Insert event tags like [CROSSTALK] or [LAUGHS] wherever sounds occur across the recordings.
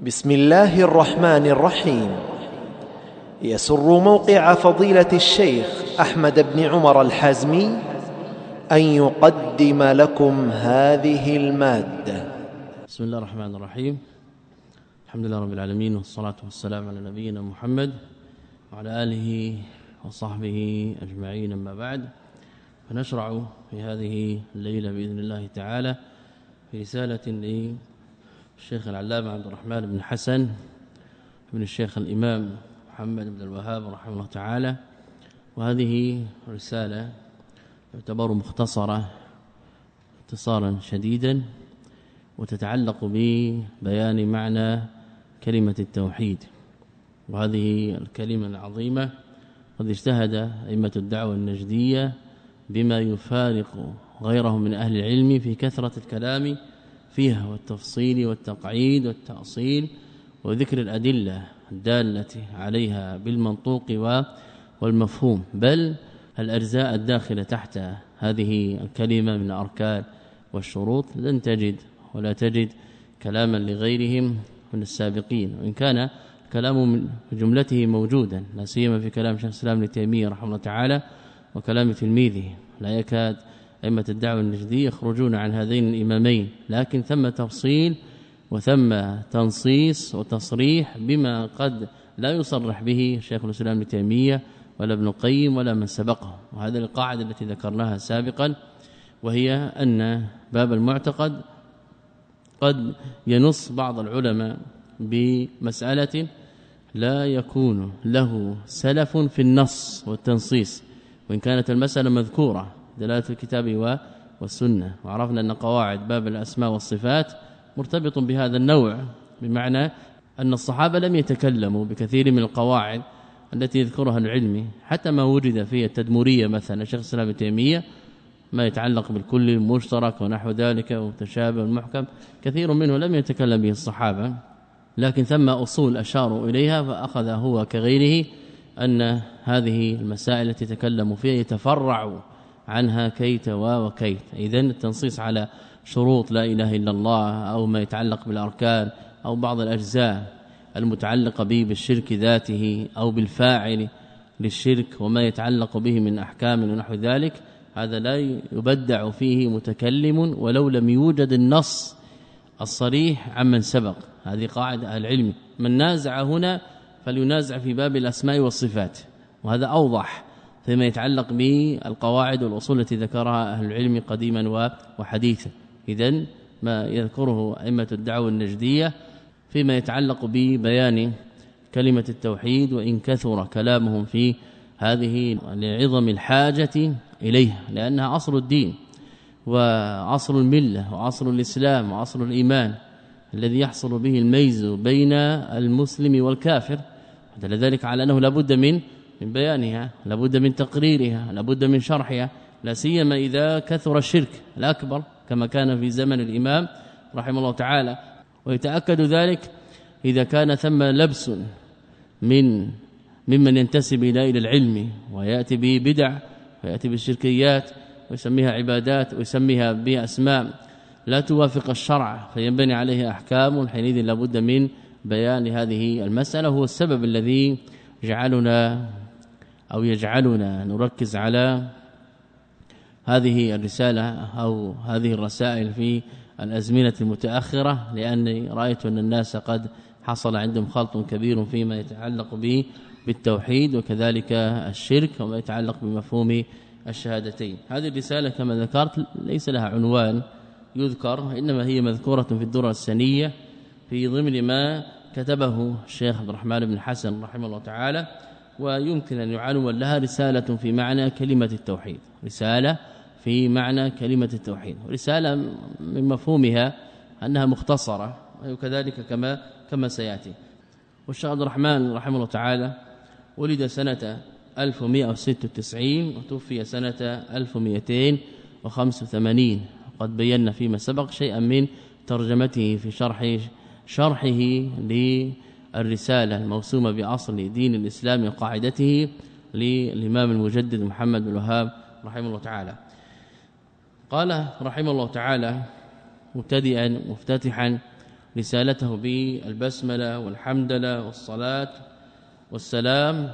بسم الله الرحمن الرحيم. يسر موقع فضيلة الشيخ أحمد بن عمر الحازمي أن يقدم لكم هذه المادة. بسم الله الرحمن الرحيم. الحمد لله رب العالمين والصلاة والسلام على نبينا محمد وعلى آله وصحبه أجمعين. أما بعد فنشرع في هذه الليلة بإذن الله تعالى في رساله للشيخ العلامة عبد الرحمن بن حسن بن الشيخ الإمام محمد بن الوهاب رحمه الله تعالى. وهذه رسالة تعتبر مختصرة اختصارا شديدا وتتعلق ببيان معنى كلمة التوحيد. وهذه الكلمة العظيمة قد اجتهد أئمة الدعوة النجدية بما يفارق غيرهم من أهل العلم في كثرة الكلام فيها والتفصيل والتقعيد والتأصيل وذكر الأدلة الدالة عليها بالمنطوق والمفهوم بل الأجزاء الداخلة تحت هذه الكلمة من الأركان والشروط لن تجد ولا تجد كلاما لغيرهم من السابقين وإن كان كلام من جملته موجودا لا سيما في كلام شيخ الإسلام ابن تيمية رحمه الله تعالى وكلام تلميذه لا يكاد أئمة الدعوة النجدية يخرجون عن هذين الإمامين لكن ثم تفصيل وثم تنصيص وتصريح بما قد لا يصرح به شيخ الإسلام ابن تيمية ولا ابن القيم ولا من سبقه. وهذا القاعدة التي ذكرناها سابقا وهي أن باب المعتقد قد ينص بعض العلماء بمسألة لا يكون له سلف في النص والتنصيص وإن كانت المسألة مذكورة. دلالة الكتاب والسنة. وعرفنا أن قواعد باب الأسماء والصفات مرتبط بهذا النوع بمعنى أن الصحابة لم يتكلموا بكثير من القواعد التي يذكرها العلم حتى ما وجد في التدمرية مثلا شيخ الإسلام تيمية ما يتعلق بالكل المشترك ونحو ذلك ومتشابه والمحكم كثير منه لم يتكلم به الصحابة. لكن ثم أصول أشاروا إليها فأخذ هو كغيره أن هذه المسائل التي تكلموا فيها يتفرع عنها كيت وكيت. اذا التنصيص على شروط لا إله إلا الله أو ما يتعلق بالأركان أو بعض الأجزاء المتعلقة به بالشرك ذاته أو بالفاعل للشرك وما يتعلق به من أحكام ونحو ذلك هذا لا يبدع فيه متكلم ولو لم يوجد النص الصريح عمن سبق. هذه قاعدة العلم. من نازع هنا فلينازع في باب الأسماء والصفات وهذا أوضح. فيما يتعلق بالقواعد والأصول التي ذكرها أهل العلم قديما وحديثا. اذا ما يذكره أئمة الدعوة النجدية فيما يتعلق ببيان كلمة التوحيد وإن كثر كلامهم في هذه لعظم الحاجة إليها لأنها أصل الدين وعصر الملة وعصر الإسلام وعصر الإيمان الذي يحصل به الميز بين المسلم والكافر. دل ذلك على أنه لابد من من بيانها لابد من تقريرها لابد من شرحها لا سيما إذا كثر الشرك الأكبر كما كان في زمن الإمام رحمه الله تعالى. ويتأكد ذلك إذا كان ثم لبس من ممن ينتسب إلى إلى العلم ويأتي به بدع ويأتي بالشركيات ويسميها عبادات ويسميها بأسماء لا توافق الشرع فينبني عليه أحكام حينئذ لابد من بيان هذه المسألة هو السبب الذي جعلنا أو يجعلنا نركز على هذه الرسالة أو هذه الرسائل في الأزمنة المتأخرة لأني رأيت أن الناس قد حصل عندهم خلط كبير فيما يتعلق به بالتوحيد وكذلك الشرك وما يتعلق بمفهوم الشهادتين. هذه الرسالة كما ذكرت ليس لها عنوان يذكر إنما هي مذكورة في الدرة السنية في ضمن ما كتبه الشيخ عبد الرحمن بن حسن رحمه الله تعالى. ويمكن أن يعنون لها رسالة في معنى كلمة التوحيد. رسالة في معنى كلمة التوحيد. رسالة من مفهومها أنها مختصرة وكذلك كما كما سيأتي. والشيخ عبد الرحمن رحمه الله تعالى ولد سنة 1196 وتوفي سنة 1285 قد بينا فيما سبق شيئا من ترجمته في شرح شرحه للرساله الموسومة بأصل دين الإسلام وقاعدته للإمام المجدد محمد بن الوهاب رحمه الله تعالى. قال رحمه الله تعالى مبتدئا مفتتحا رسالته بالبسملة والحمدلة والصلاة والسلام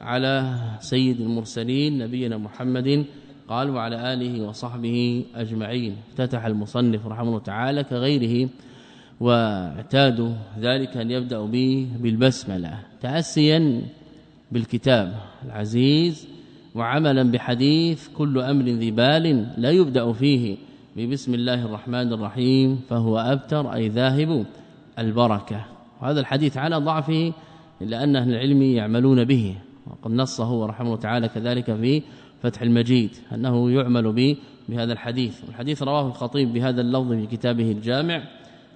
على سيد المرسلين نبينا محمد قال وعلى آله وصحبه أجمعين. افتتح المصنف رحمه الله تعالى كغيره واعتادوا ذلك أن يبدا به بالبسملة تاسيا بالكتاب العزيز وعملا بحديث كل أمر ذي بال لا يبدأ فيه ببسم الله الرحمن الرحيم فهو أبتر أي ذاهب البركة. وهذا الحديث على ضعفه الا ان أهل العلم يعملون به وقد نص هو رحمه تعالى كذلك في فتح المجيد أنه يعمل به بهذا الحديث. والحديث رواه الخطيب بهذا اللفظ في كتابه الجامع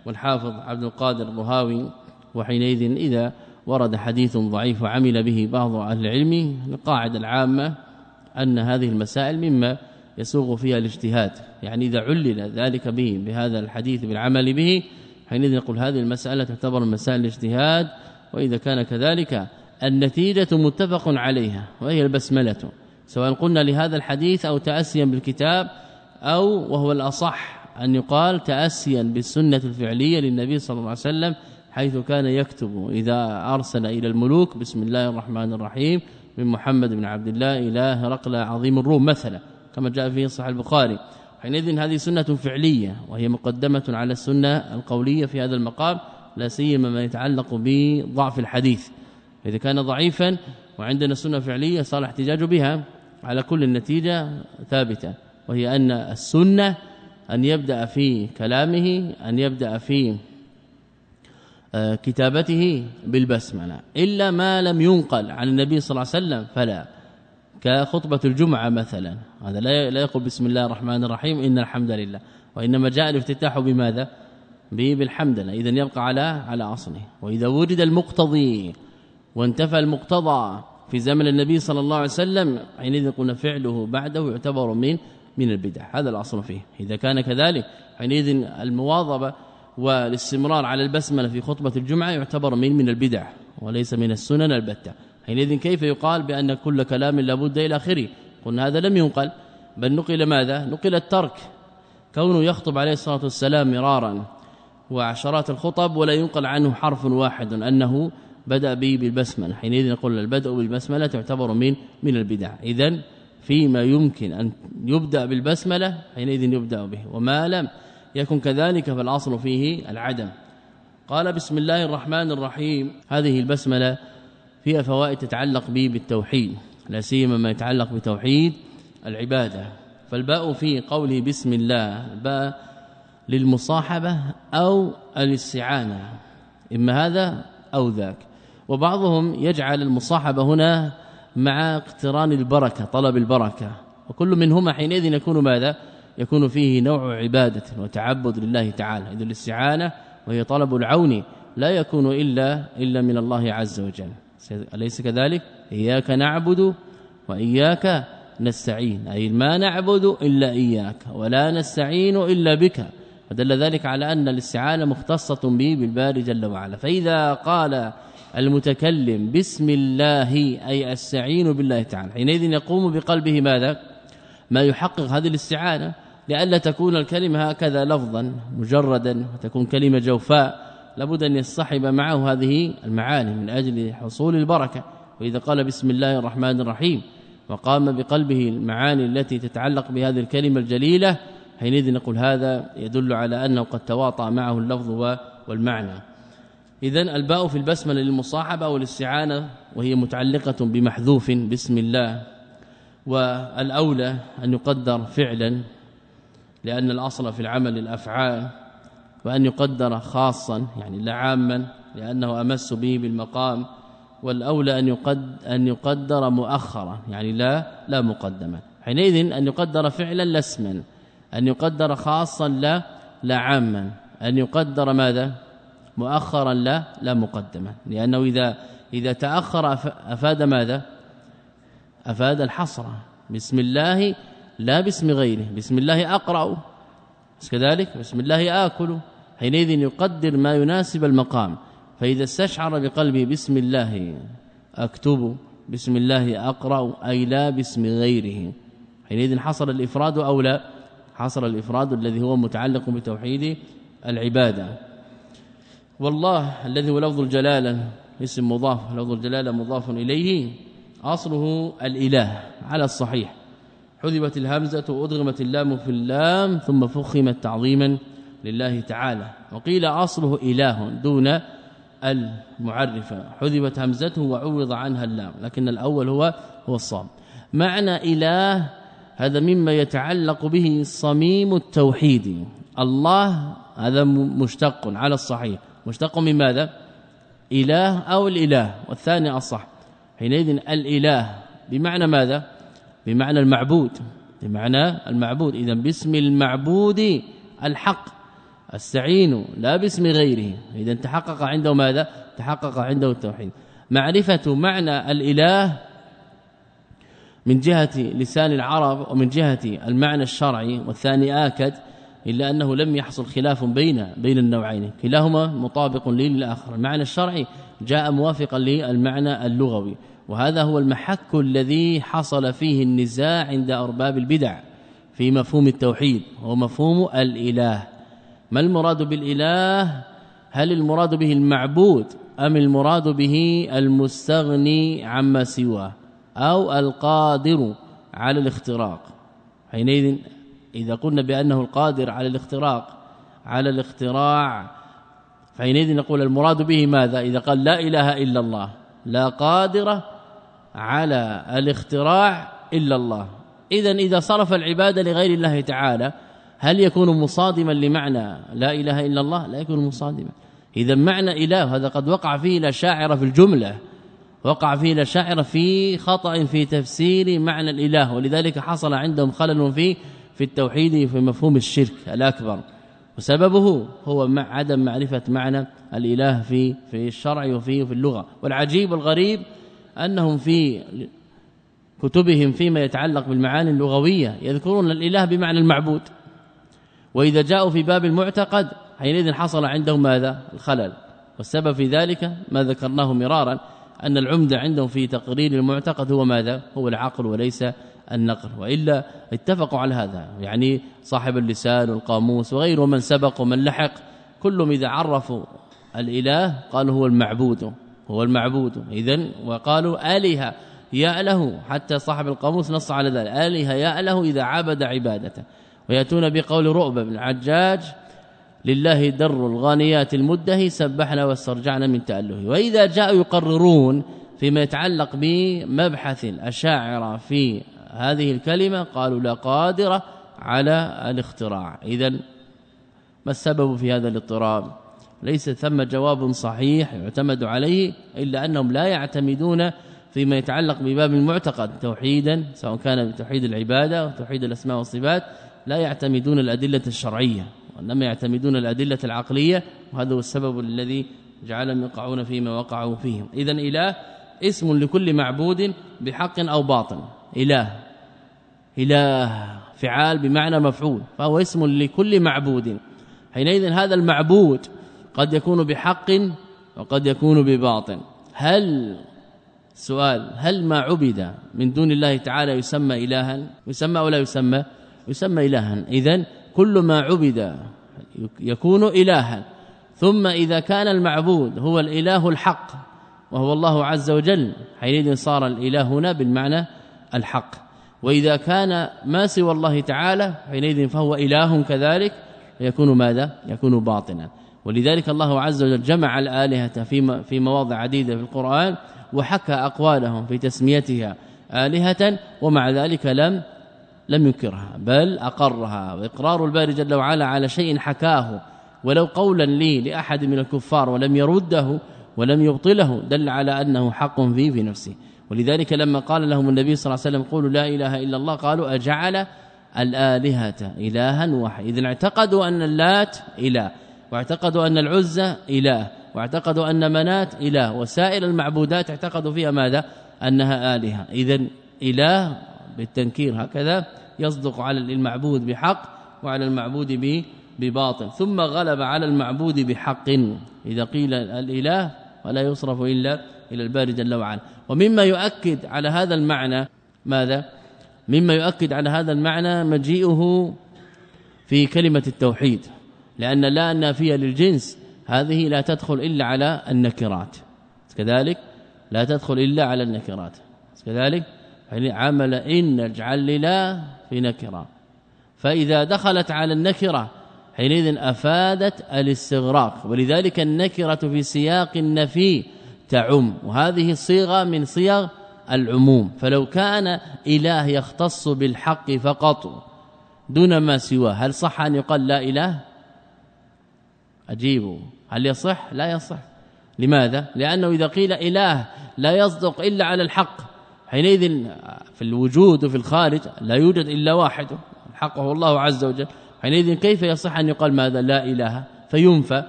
والحافظ عبد القادر الرهاوي وحينئذ إذا ورد حديث ضعيف وعمل به بعض أهل العلم القاعدة العامة أن هذه المسائل مما يسوغ فيها الاجتهاد. يعني إذا علل ذلك به بهذا الحديث بالعمل به حينئذ نقول هذه المسألة تعتبر مسائل الاجتهاد وإذا كان كذلك النتيجة متفق عليها وهي البسملة. سواء قلنا لهذا الحديث أو تأسيا بالكتاب أو وهو الأصح. أن يقال تأسيا بالسنة الفعلية للنبي صلى الله عليه وسلم حيث كان يكتب إذا أرسل إلى الملوك بسم الله الرحمن الرحيم من محمد بن عبد الله إلى هرقل عظيم الروم مثلا كما جاء في صحيح البخاري. حينئذ هذه سنة فعلية وهي مقدمة على السنة القولية في هذا المقام لا سيما ما يتعلق بضعف الحديث. إذا كان ضعيفا وعندنا سنة فعلية صار الاحتجاج بها على كل النتيجة ثابتة وهي أن السنة أن يبدأ في كلامه أن يبدأ في آه، كتابته بالبسملة. إلا ما لم ينقل عن النبي صلى الله عليه وسلم فلا. كخطبة الجمعة مثلا. هذا لا لا يقول بسم الله الرحمن الرحيم إن الحمد لله. وإنما جاء الافتتاح بماذا؟ بالحمد لله. اذا يبقى على على أصله. وإذا وجد المقتضي وانتفى المقتضى في زمن النبي صلى الله عليه وسلم حينئذ قلنا فعله بعده يعتبر من من البدع. هذا الأصل فيه. إذا كان كذلك حينئذ المواظبة والاستمرار على البسملة في خطبة الجمعة يعتبر من من البدع وليس من السنن البتة. حينئذ كيف يقال بأن كل كلام لابد إلى آخره؟ قلنا هذا لم ينقل. بل نقل ماذا؟ نقل الترك. كونه يخطب عليه الصلاة والسلام مرارا وعشرات الخطب ولا ينقل عنه حرف واحد أنه بدأ به بالبسملة. حينئذ نقول البدء بالبسملة تعتبر من من البدع. اذا فيما يمكن أن يبدأ بالبسملة حينئذ يبدأ به. وما لم يكن كذلك فالاصل فيه العدم. قال بسم الله الرحمن الرحيم. هذه البسملة فيها فوائد تتعلق به بالتوحيد لا سيما ما يتعلق بتوحيد العبادة. فالباء في قوله بسم الله باء للمصاحبة أو الاستعانة إما هذا أو ذاك. وبعضهم يجعل المصاحبة هنا مع اقتران البركة طلب البركة. وكل منهما حينئذ يكون ماذا؟ يكون فيه نوع عبادة وتعبد لله تعالى. اذ الاستعانة وهي طلب العون لا يكون إلا إلا من الله عز وجل. أليس كذلك؟ إياك نعبد وإياك نستعين. أي ما نعبد إلا إياك ولا نستعين إلا بك. ودل ذلك على أن الاستعانة مختصة به بالباري جل وعلا. فإذا قال المتكلم بسم الله أي استعين بالله تعالى. حينئذ يقوم بقلبه ماذا؟ ما يحقق هذه الاستعانة لئلا تكون الكلمة هكذا لفظا مجردا وتكون كلمة جوفاء. لابد أن يصطحب معه هذه المعاني من أجل حصول البركة. وإذا قال بسم الله الرحمن الرحيم وقام بقلبه المعاني التي تتعلق بهذه الكلمة الجليلة حينئذ نقول هذا يدل على أنه قد تواطأ معه اللفظ والمعنى. اذا الباء في البسملة للمصاحبة والاستعانة وهي متعلقة بمحذوف بسم الله والأولى أن يقدر فعلا لأن الأصل في العمل الأفعال وأن يقدر خاصا يعني لا عاما لأنه أمس به بالمقام والأولى أن يقد أن يقدر مؤخرا يعني لا لا مقدما. حينئذ أن يقدر فعلا لا اسما أن يقدر خاصا لا لا عاما. أن يقدر ماذا؟ مؤخرا لا لا مقدما. لأنه إذا إذا تأخر أفاد ماذا؟ أفاد الحصر. بسم الله لا باسم غيره. بسم الله أقرأ. كذلك بسم الله آكل. حينئذ يقدر ما يناسب المقام. فإذا استشعر بقلبه بسم الله أكتب. بسم الله أقرأ. أي لا باسم غيره. حينئذ حصل الإفراد أو لا؟ حصل الإفراد الذي هو متعلق بتوحيد العبادة. والله الذي هو لفظ الجلالة اسم مضاف لفظ الجلالة مضاف إليه أصله الإله على الصحيح. حذفت الهمزة وأدغمت اللام في اللام ثم فخمت تعظيما لله تعالى. وقيل أصله إله دون المعرفه حذفت همزته وعوض عنها اللام لكن الأول هو هو الصام معنى إله هذا مما يتعلق به صميم التوحيد. الله هذا مشتق على الصحيح. مشتق من ماذا؟ إله أو الإله والثاني الصح حينئذ الإله بمعنى ماذا؟ بمعنى المعبود بمعنى المعبود. إذا باسم المعبود الحق استعين لا باسم غيره. إذا تحقق عنده ماذا؟ تحقق عنده التوحيد. معرفة معنى الإله من جهة لسان العرب ومن جهة المعنى الشرعي والثاني آكد إلا أنه لم يحصل خلاف بين بين النوعين. كلاهما مطابق للآخر. المعنى الشرعي جاء موافقا للمعنى اللغوي. وهذا هو المحك الذي حصل فيه النزاع عند أرباب البدع في مفهوم التوحيد هو مفهوم الإله. ما المراد بالإله؟ هل المراد به المعبود أم المراد به المستغني عما سواه؟ أو القادر على الاختراق. حينئذ إذا قلنا بأنه القادر على الاختراق على الاختراع فحينئذ نقول المراد به ماذا؟ إذا قال لا إله إلا الله لا قادر على الاختراع إلا الله. اذا إذا صرف العبادة لغير الله تعالى هل يكون مصادما لمعنى لا إله إلا الله؟ لا يكون مصادما. إذا معنى إله هذا قد وقع فيه الاشاعره في الجملة وقع فيه الاشاعره في خطأ في تفسير معنى الإله ولذلك حصل عندهم خلل في في التوحيد في مفهوم الشرك الأكبر. وسببه هو مع عدم معرفة معنى الإله في في الشرع وفي في اللغة. والعجيب الغريب أنهم في كتبهم فيما يتعلق بالمعاني اللغوية يذكرون الإله بمعنى المعبود. وإذا جاءوا في باب المعتقد حينئذ حصل عندهم ماذا؟ الخلل. والسبب في ذلك ما ذكرناه مرارا أن العمدة عندهم في تقرير المعتقد هو ماذا؟ هو العقل وليس النقل وإلا اتفقوا على هذا. يعني صاحب اللسان والقاموس وغيره من سبق ومن لحق كلهم إذا عرفوا الإله قالوا هو المعبود هو المعبود. اذا وقالوا آلهة يا له حتى صاحب القاموس نص على ذلك. آلهة يا له إذا عبد عبادته. ويأتون بقول رؤبة بن العجاج لله در الغانيات المدة سبحنا واسترجعنا من تاله وإذا جاءوا يقررون فيما يتعلق بمبحث الأشاعرة في هذه الكلمة قالوا لا قادرة على الاختراع. اذا ما السبب في هذا الاضطراب؟ ليس ثم جواب صحيح يعتمد عليه إلا أنهم لا يعتمدون فيما يتعلق بباب المعتقد توحيدا سواء كان بتوحيد العبادة أو توحيد الأسماء والصفات لا يعتمدون الأدلة الشرعية وإنما يعتمدون الأدلة العقلية وهذا هو السبب الذي جعلهم يقعون فيما وقعوا فيه إذا إله اسم لكل معبود بحق أو باطل. إله إله فعال بمعنى مفعول فهو اسم لكل معبود. حينئذ هذا المعبود قد يكون بحق وقد يكون بباطل هل سؤال هل ما عبد من دون الله تعالى يسمى الها؟ يسمى أو لا يسمى؟ يسمى الها. اذا كل ما عبد يكون الها. ثم إذا كان المعبود هو الإله الحق وهو الله عز وجل حينئذ صار الإله هنا بالمعنى الحق. وإذا كان ما سوى الله تعالى حينئذ فهو إله كذلك يكون ماذا؟ يكون باطنا. ولذلك الله عز وجل جمع الآلهة في في مواضع عديدة في القرآن وحكى أقوالهم في تسميتها آلهة ومع ذلك لم لم ينكرها بل أقرها. وإقرار الباري جل وعلا على شيء حكاه. ولو قولا لي لأحد من الكفار ولم يرده ولم يبطله دل على أنه حق فيه في نفسه. ولذلك لما قال لهم النبي صلى الله عليه وسلم قولوا لا إله إلا الله قالوا أجعل الآلهة إلها واحد. اذا اعتقدوا أن اللات إله واعتقدوا أن العزى إله واعتقدوا أن منات إله. وسائر المعبودات اعتقدوا فيها ماذا؟ أنها آلهة. اذا إله بالتنكير هكذا يصدق على المعبود بحق وعلى المعبود بباطل. ثم غلب على المعبود بحق. إذا قيل الإله ولا يصرف إلا إلى الباري جل وعلا. ومما يؤكد على هذا المعنى ماذا؟ مما يؤكد على هذا المعنى مجيئه في كلمة التوحيد. لأن لا النافيه للجنس هذه لا تدخل إلا على النكرات. كذلك لا تدخل إلا على النكرات. كذلك يعني عمل إن اجعل لا في نكرة. فإذا دخلت على النكرة حينئذ أفادت الاستغراق. ولذلك النكرة في سياق النفي تعم. وهذه صيغة من صيغ العموم. فلو كان إله يختص بالحق فقط دون ما سواه هل صح أن يقال لا إله؟ أجيبوا هل يصح؟ لا يصح. لماذا؟ لأنه إذا قيل إله لا يصدق إلا على الحق. حينئذ في الوجود وفي الخارج لا يوجد إلا واحد. الحق هو الله عز وجل. حينئذ كيف يصح أن يقال ماذا؟ لا إله. فينفى.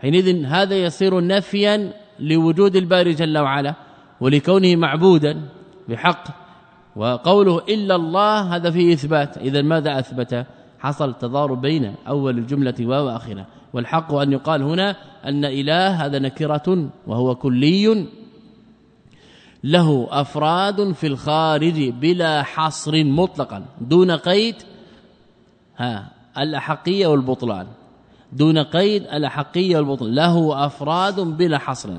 حينئذ هذا يصير نفيا لوجود الباري جل وعلا ولكونه معبودا بحق وقوله إلا الله هذا فيه إثبات. اذا ماذا أثبت؟ حصل تضارب بين أول الجملة واخرها والحق أن يقال هنا أن إله هذا نكرة وهو كلي له أفراد في الخارج بلا حصر مطلقا. دون قيد ها الأحقية والبطلان. دون قيد الأحقية والبطلان. له أفراد بلا حصر.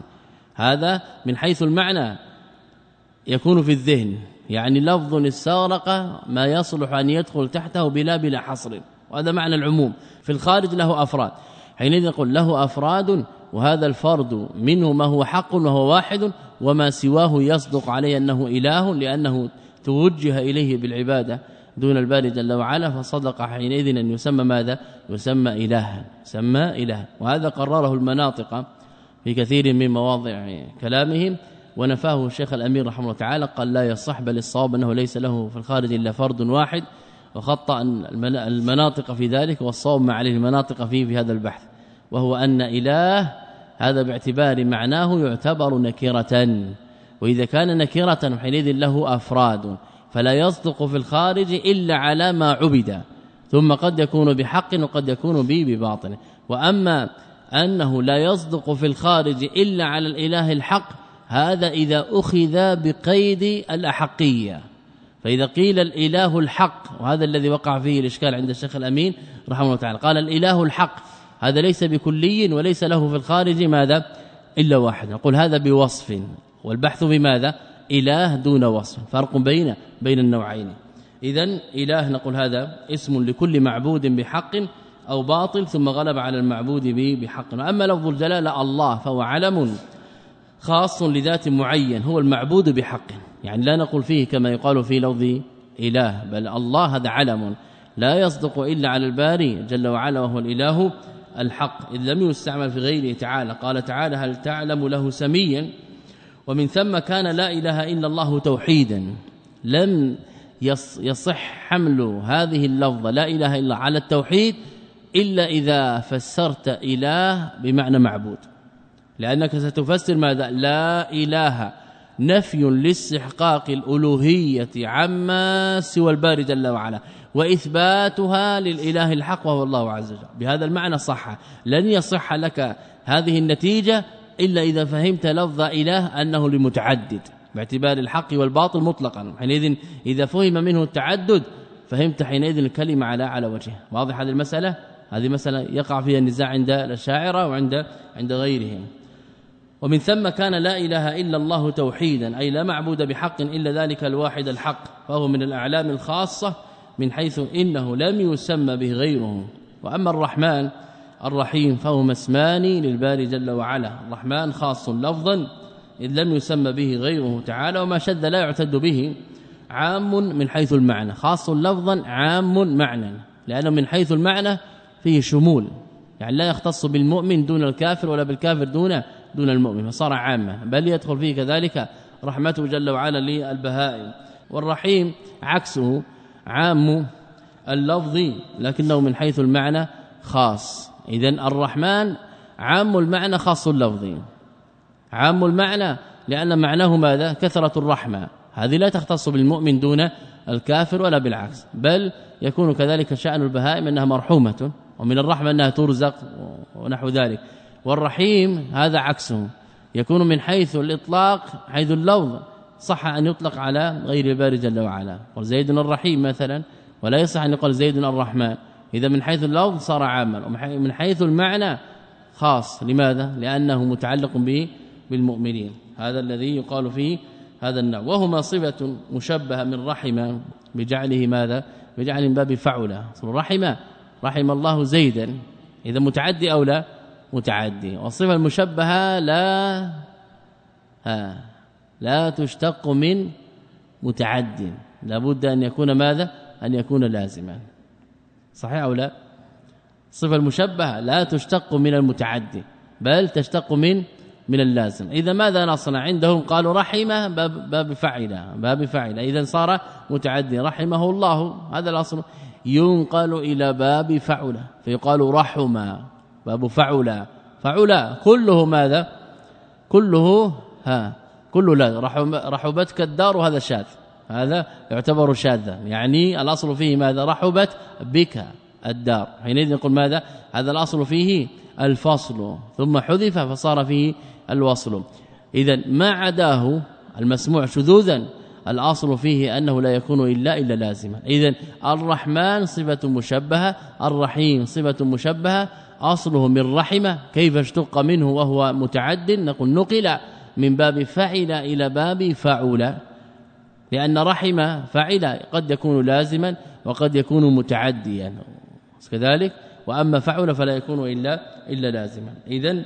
هذا من حيث المعنى يكون في الذهن يعني لفظ استغرق ما يصلح أن يدخل تحته بلا بلا حصر وهذا معنى العموم. في الخارج له أفراد حينئذ نقول له أفراد وهذا الفرد منه ما هو حق وهو واحد وما سواه يصدق عليه أنه إله لأنه توجه إليه بالعبادة دون الباري جل وعلا فصدق حينئذ أن يسمى ماذا؟ يسمى الها سمى إله وهذا قرره المناطق. في كثير من مواضع كلامهم. ونفاه الشيخ الأمير رحمه الله تعالى قال لا يصح بل الصواب أنه ليس له في الخارج إلا فرد واحد. وخطأ المناطق في ذلك والصواب ما عليه المناطق فيه في هذا البحث. وهو أن إله هذا باعتبار معناه يعتبر نكرة. وإذا كان نكرة حينئذ له أفراد. فلا يصدق في الخارج إلا على ما عبد. ثم قد يكون بحق وقد يكون به بباطل. وأما أنه لا يصدق في الخارج إلا على الإله الحق هذا إذا أخذ بقيد الأحقية. فإذا قيل الإله الحق وهذا الذي وقع فيه الإشكال عند الشيخ الأمين رحمه الله تعالى قال الإله الحق هذا ليس بكلي وليس له في الخارج ماذا؟ إلا واحد. نقول هذا بوصف والبحث بماذا؟ إله دون وصف فرق بين بين النوعين. اذا إله نقول هذا اسم لكل معبود بحق أو باطل ثم غلب على المعبود به بحق. اما لفظ الجلاله الله فهو علم خاص لذات معين هو المعبود بحق. يعني لا نقول فيه كما يقال في لفظ إله بل الله هذا علم. لا يصدق إلا على الباري جل وعلا وهو الإله الحق. إذ لم يستعمل في غيره تعالى. قال تعالى هل تعلم له سميا؟ ومن ثم كان لا إله إلا الله توحيدا. لم يصح حمل هذه اللفظة لا إله إلا على التوحيد إلا إذا فسرت إله بمعنى معبود. لأنك ستفسر ماذا؟ لا إله. نفي لاستحقاق الألوهية عما سوى الباري جل وعلا وإثباتها للإله الحق وهو الله عز وجل. بهذا المعنى صح. لن يصح لك هذه النتيجة إلا إذا فهمت لفظ إله أنه لمتعدد باعتبار الحق والباطل مطلقا. حينئذ إذا فهم منه التعدد فهمت حينئذ الكلمة على على وجهه. واضح هذه المسألة؟ هذه مساله يقع فيها النزاع عند الشاعرة وعند عند غيرهم. ومن ثم كان لا إله إلا الله توحيدا أي لا معبود بحق إلا ذلك الواحد الحق فهو من الأعلام الخاصة من حيث إنه لم يسمى به غيره. وأما الرحمن الرحيم فهما اسمان للباري جل وعلا. الرحمن خاص لفظا إذ لم يسمى به غيره تعالى وما شد لا يعتد به عام من حيث المعنى. خاص لفظا عام معنى لأنه من حيث المعنى فيه شمول يعني لا يختص بالمؤمن دون الكافر ولا بالكافر دون دون المؤمن فصار عامة. بل يدخل فيه كذلك رحمته جل وعلا للبهائم. والرحيم عكسه عام اللفظ لكنه من حيث المعنى خاص. اذا الرحمن عام المعنى خاص اللفظ. عام المعنى لأن معناه ماذا؟ كثرة الرحمة. هذه لا تختص بالمؤمن دون الكافر ولا بالعكس. بل يكون كذلك شأن البهائم أنها مرحومة. ومن الرحمة أنها ترزق ونحو ذلك. والرحيم هذا عكسه يكون من حيث الإطلاق حيث اللفظ صح أن يطلق على غير الباري جل وعلا. وزيد الرحيم مثلا ولا يصح أن يقال زيد الرحمن. إذا من حيث اللفظ صار عاما. ومن حيث المعنى خاص. لماذا؟ لأنه متعلق به بالمؤمنين. هذا الذي يقال فيه هذا النوع. وهما صفة مشبهة من رحم بجعله ماذا؟ بجعل باب فعل رحم رحم الله زيدا. إذا متعدي أو لا متعدي. والصفة المشبهة لا ها لا تشتق من متعد. لابد أن يكون ماذا؟ أن يكون لازما. صحيح أو لا؟ الصفة المشبهة لا تشتق من المتعدي بل تشتق من من اللازم. إذا ماذا نصنع؟ عندهم قالوا رحمه باب باب فعل باب فعل إذا صار متعدي رحمه الله. هذا الأصل. ينقل إلى باب فعل. فيقال رحم باب فعل. فعل كله ماذا؟ كله ها كله لا. رحبتك الدار وهذا شاذ. هذا يعتبر شاذا. يعني الأصل فيه ماذا؟ رحبت بك الدار. حينئذ نقول ماذا؟ هذا الأصل فيه الفصل. ثم حذف فصار فيه الوصل. اذا ما عداه المسموع شذوذا الأصل فيه أنه لا يكون إلا إلا لازما اذا الرحمن صفة مشبهة الرحيم صفة مشبهة أصله من رحمة كيف اشتق منه وهو متعد؟ نقول نقل من باب فعل إلى باب فعل. لأن رحم فعل قد يكون لازما وقد يكون متعديا. كذلك وأما فعل فلا يكون إلا إلا لازما. اذا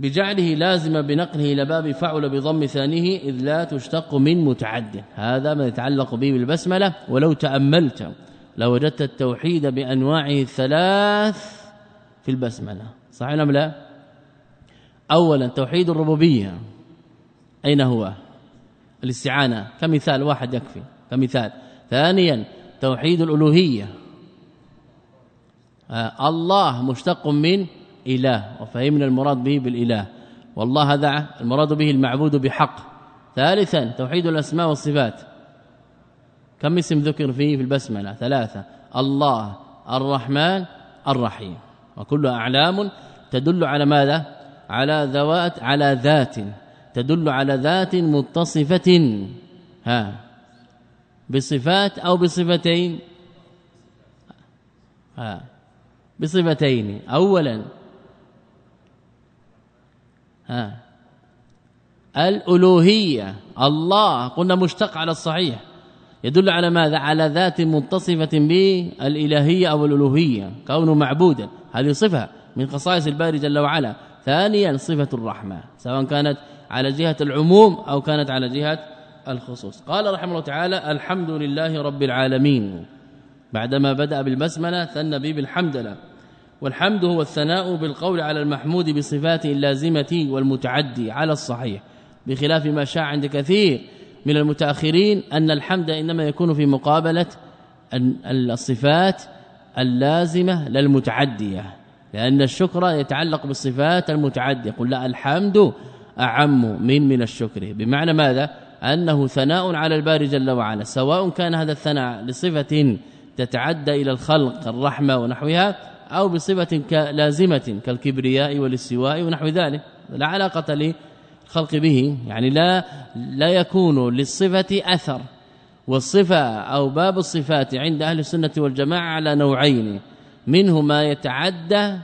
بجعله لازما بنقله إلى باب فعل بضم ثانية إذ لا تشتق من متعد. هذا ما يتعلق به بالبسملة ولو تأملت. لوجدت التوحيد بانواعه الثلاث في البسملة. صحيح أم لا؟ اولا توحيد الربوبية. أين هو؟ الاستعانة. كمثال واحد يكفي. كمثال. ثانيا توحيد الألوهية. آه الله مشتق من إله وفهمنا المراد به بالإله. والله هذا المراد به المعبود بحق. ثالثا توحيد الأسماء والصفات. كم اسم ذكر فيه في البسملة؟ ثلاثة. الله الرحمن الرحيم. وكل أعلام تدل على ماذا؟ على ذوات على ذات. تدل على ذات متصفة. ها. بصفات أو بصفتين؟ ها. بصفتين. اولا الألوهية الله قلنا مشتق على الصحيح. يدل على ماذا؟ على ذات متصفة بالإلهية أو الألوهية كونه معبودا. هذه صفة من خصائص الباري جل وعلا. ثانيا صفة الرحمة سواء كانت على جهة العموم أو كانت على جهة الخصوص. قال رحمه الله تعالى الحمد لله رب العالمين. بعدما بدأ بالبسملة ثنى به بالحمد لله والحمد هو الثناء بالقول على المحمود بصفاته اللازمة والمتعدي على الصحيح بخلاف ما شاع عند كثير من المتأخرين أن الحمد إنما يكون في مقابلة الصفات اللازمة للمتعدية لأن الشكر يتعلق بالصفات المتعدية قل لا الحمد أعم من من الشكر بمعنى ماذا؟ أنه ثناء على الباري جل وعلا سواء كان هذا الثناء لصفة تتعدى إلى الخلق الرحمة ونحوها أو بصفة لازمه كالكبرياء والاستواء ونحو ذلك. لا علاقة للخلق به يعني لا لا يكون للصفة أثر. والصفة أو باب الصفات عند أهل السنة والجماعة على نوعين منه ما يتعدى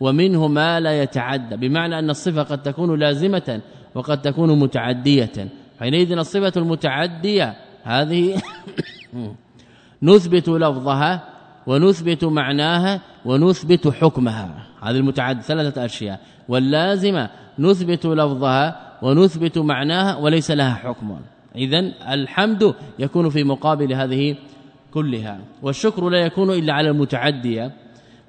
ومنه ما لا يتعدى. بمعنى أن الصفة قد تكون لازمة وقد تكون متعدية. حينئذ الصفة المتعدية هذه [COUGHS] نثبت لفظها ونثبت معناها ونثبت حكمها. هذه المتعد ثلاثة أشياء. واللازمة نثبت لفظها ونثبت معناها وليس لها حكم. اذا الحمد يكون في مقابل هذه كلها. والشكر لا يكون إلا على المتعدية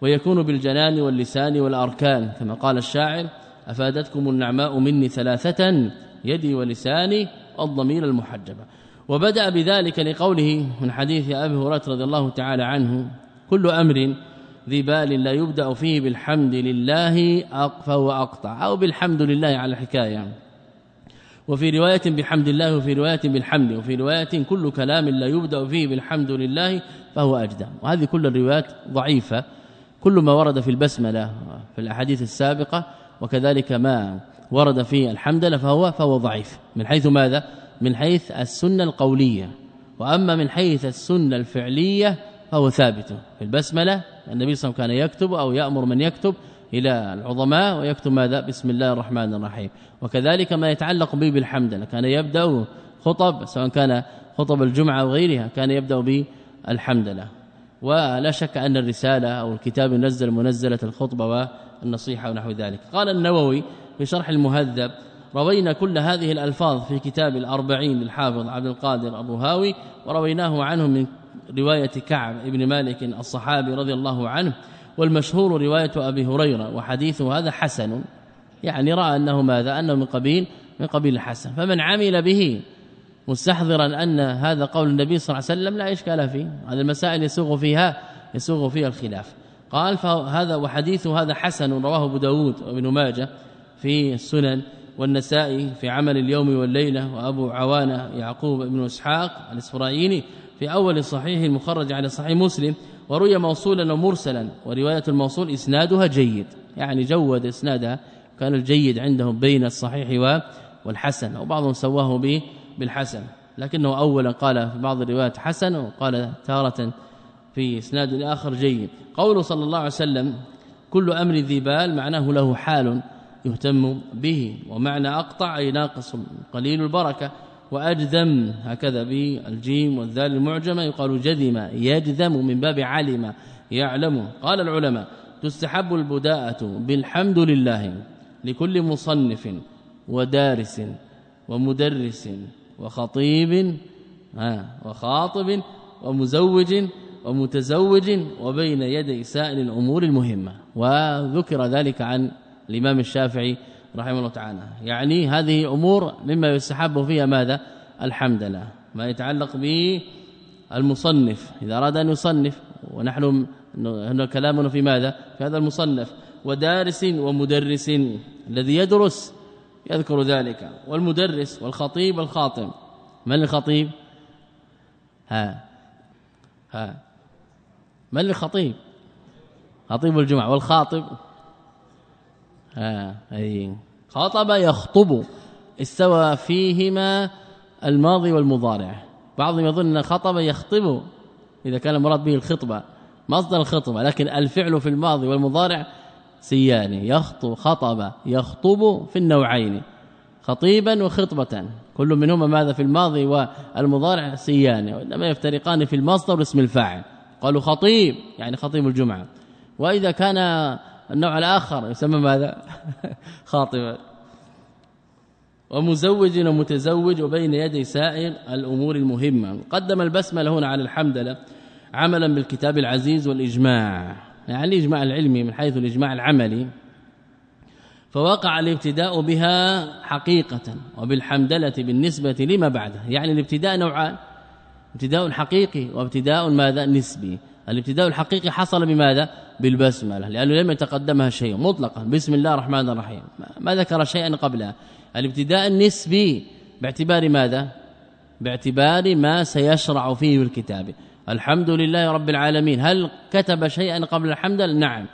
ويكون بالجنان واللسان والأركان. كما قال الشاعر أفادتكم النعماء مني ثلاثة يدي ولساني الضمير المحجبه وبدأ بذلك لقوله من حديث أبي هريرة رضي الله تعالى عنه كل أمر ذي بال لا يبدأ فيه بالحمد لله اقفى واقطع أو بالحمد لله على الحكاية. وفي رواية بحمد الله وفي رواية بالحمد وفي رواية كل كلام لا يبدأ فيه بالحمد لله فهو أجدى. وهذه كل الروايات ضعيفة كل ما ورد في البسملة في الأحاديث السابقة وكذلك ما ورد في الحمد فهو فهو ضعيف. من حيث ماذا؟ من حيث السنة القولية وأما من حيث السنة الفعلية فهو ثابت في البسملة. النبي صلى الله عليه وسلم كان يكتب أو يأمر من يكتب إلى العظماء ويكتب ماذا؟ بسم الله الرحمن الرحيم. وكذلك ما يتعلق به بالحمد كان يبدأ خطب سواء كان خطب الجمعة أو غيرها كان يبدأ بالحمدلله ولا شك أن الرسالة أو الكتاب ينزل منزلة الخطبة والنصيحة ونحو ذلك. قال النووي في شرح المهذب روينا كل هذه الألفاظ في كتاب الأربعين للحافظ عبد القادر أبو هاوي ورويناه عنه من رواية كعب ابن مالك الصحابي رضي الله عنه والمشهور رواية أبي هريرة وحديثه هذا حسن. يعني رأى أنه ماذا؟ أنه من قبيل من قبيل الحسن فمن عمل به مستحضرا أن هذا قول النبي صلى الله عليه وسلم لا إشكال فيه. هذه المسائل يسوغ فيها يسوغ فيها الخلاف. قال فهذا وحديث هذا حسن رواه أبو داود وابن ماجه في السنن. والنسائي في عمل اليوم والليلة وأبو عوانة يعقوب بن إسحاق الاسفرايني في أول صحيح المخرج على صحيح مسلم وروي موصولا ومرسلا ورواية الموصول إسنادها جيد. يعني جود إسنادها كان الجيد عندهم بين الصحيح والحسن وبعضهم سواه به بالحسن. لكنه اولا قال في بعض الروايات حسن وقال تارة في إسناد آخر جيد. قوله صلى الله عليه وسلم كل أمر ذي بال معناه له حال. يهتم به. ومعنى أقطع أي ناقص قليل البركة وأجذم هكذا بالجيم والذال المعجمة. يقال جذم يجذم من باب علم يعلم. قال العلماء تستحب البداءة بالحمد لله لكل مصنف ودارس ومدرس وخطيب وخاطب ومزوج ومتزوج وبين يدي سائر الأمور المهمة. وذكر ذلك عن الإمام الشافعي رحمه الله تعالى. يعني هذه أمور مما يستحب فيها ماذا؟ الحمد لله. ما يتعلق بالمصنف. إذا أراد أن يصنف ونحن هنا كلامنا في ماذا؟ في هذا المصنف. ودارس ومدرس الذي يدرس يذكر ذلك. والمدرس والخطيب والخاطب من الخطيب؟ ها ها. من الخطيب؟ خطيب الجمعة. والخاطب؟ ها أي. خاطب يخطب. استوى فيهما الماضي والمضارع. بعضهم يظن أن خطب يخطب إذا كان المراد به الخطبة مصدر الخطبة لكن الفعل في الماضي والمضارع سيان. يخطب خطب يخطب في النوعين خطيبا وخطبة. كل منهما ماذا في الماضي والمضارع؟ سيان. وإنما يفترقان في المصدر واسم الفاعل. قالوا خطيب يعني خطيب الجمعة. وإذا كان النوع الآخر يسمى ماذا؟ [LAUGHS] خاطبا ومزوج ومتزوج وبين يدي سائر الأمور المهمة. قدم البسملة هنا على الحمدلة عملا بالكتاب العزيز والإجماع. يعني الإجماع العلمي من حيث الإجماع العملي. فوقع الابتداء بها حقيقة وبالحمدلة بالنسبة لما بعده. يعني الابتداء نوعان ابتداء حقيقي وابتداء ماذا؟ نسبي. الابتداء الحقيقي حصل بماذا؟ بالبسملة لأنه لم يتقدمها شيء مطلقا. بسم الله الرحمن الرحيم. ما ذكر شيئا قبلها. الابتداء النسبي باعتبار ماذا؟ باعتبار ما سيشرع فيه الكتاب. الحمد لله رب العالمين. هل كتب شيئا قبل الحمد؟ نعم.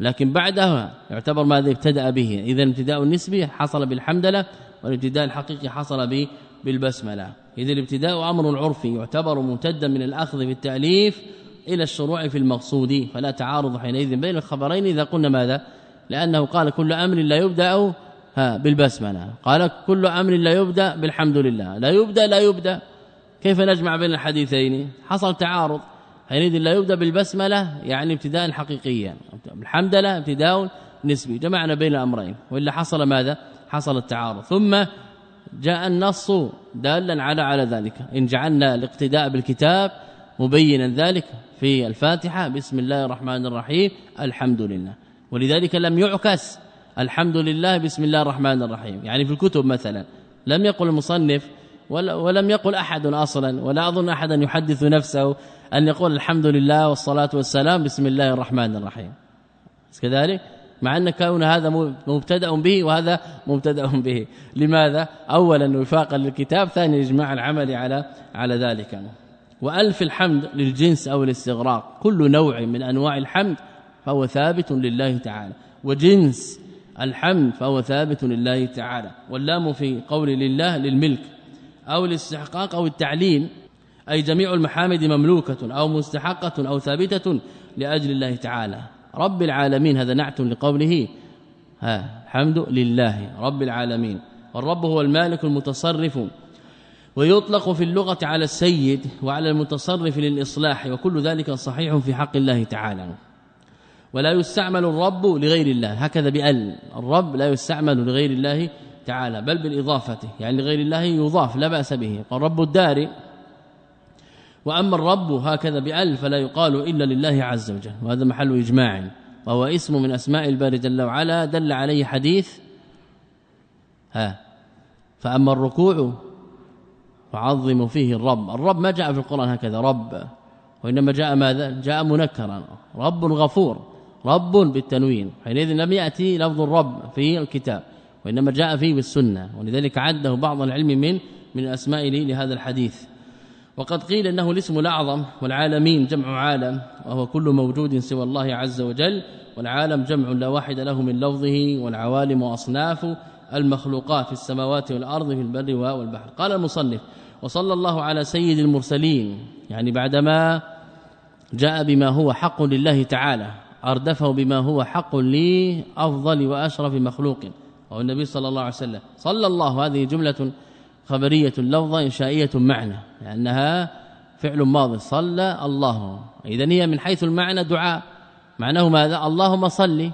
لكن بعدها يعتبر ماذا؟ ابتدأ به. اذا الابتداء النسبي حصل بالحمدلة والابتداء الحقيقي حصل به بالبسملة. اذا الابتداء أمر عرفي يعتبر ممتدا من الأخذ بالتاليف إلى الشروع في المقصود فلا تعارض حينئذ بين الخبرين إذا قلنا ماذا؟ لأنه قال كل أمر لا يبدأ ها بالبسملة. قال كل أمر لا يبدأ بالحمد لله. لا يبدأ لا يبدأ. كيف نجمع بين الحديثين؟ حصل تعارض. حينئذ لا يبدأ بالبسملة يعني ابتداء حقيقيا. الحمد لله ابتداء نسبي. جمعنا بين الأمرين. وإلا حصل ماذا؟ حصل التعارض. ثم جاء النص دالا على على ذلك. إن جعلنا الاقتداء بالكتاب مبينا ذلك. في الفاتحة. بسم الله الرحمن الرحيم. الحمد لله. ولذلك لم يعكس الحمد لله بسم الله الرحمن الرحيم. يعني في الكتب مثلا لم يقل المصنف ولم يقل أحد أصلا ولا أظن احدا يحدث نفسه أن يقول الحمد لله والصلاة والسلام بسم الله الرحمن الرحيم. كذلك مع أن كون هذا مبتدأ به وهذا مبتدأ به. لماذا؟ اولا وفاقا للكتاب ثانيا إجماع العمل على على ذلك. وألف الحمد للجنس أو الاستغراق. كل نوع من أنواع الحمد فهو ثابت لله تعالى. وجنس الحمد فهو ثابت لله تعالى. واللام في قول لله للملك أو الاستحقاق أو التعليل أي جميع المحامد مملوكة أو مستحقة أو ثابتة لأجل الله تعالى. رب العالمين هذا نعت لقوله ها الحمد لله رب العالمين. والرب هو المالك المتصرف ويطلق في اللغة على السيد وعلى المتصرف للإصلاح وكل ذلك صحيح في حق الله تعالى. ولا يستعمل الرب لغير الله. هكذا بأل. الرب لا يستعمل لغير الله تعالى بل بالإضافة. يعني لغير الله يضاف لا بأس به. قال رب الدار. وأما الرب هكذا بأل فلا يقال إلا لله عز وجل. وهذا محل إجماع. وهو اسم من أسماء الباري جل وعلا دل عليه حديث. ها. فأما الركوع فعظموا فيه الرب. الرب ما جاء في القرآن هكذا رب. وإنما جاء ماذا؟ جاء منكرا. رب غفور. رب بالتنوين. حينئذ لم يأتي لفظ الرب في الكتاب. وإنما جاء فيه بالسنة. ولذلك عده بعض العلم من من الأسماء لهذا الحديث. وقد قيل إنه الاسم الأعظم والعالمين جمع عالم وهو كل موجود سوى الله عز وجل والعالم جمع لا واحد له من لفظه والعوالم واصناف المخلوقات في السماوات والأرض في البر والبحر. قال المصنف وصلى الله على سيد المرسلين. يعني بعدما جاء بما هو حق لله تعالى أردفه بما هو حق لافضل وأشرف مخلوق. وهو النبي صلى الله عليه وسلم. صلى الله هذه جملة خبرية لفظة إنشائية معنى لأنها فعل ماضي. صلى الله. اذا هي من حيث المعنى دعاء. معناه ماذا؟ اللهم صل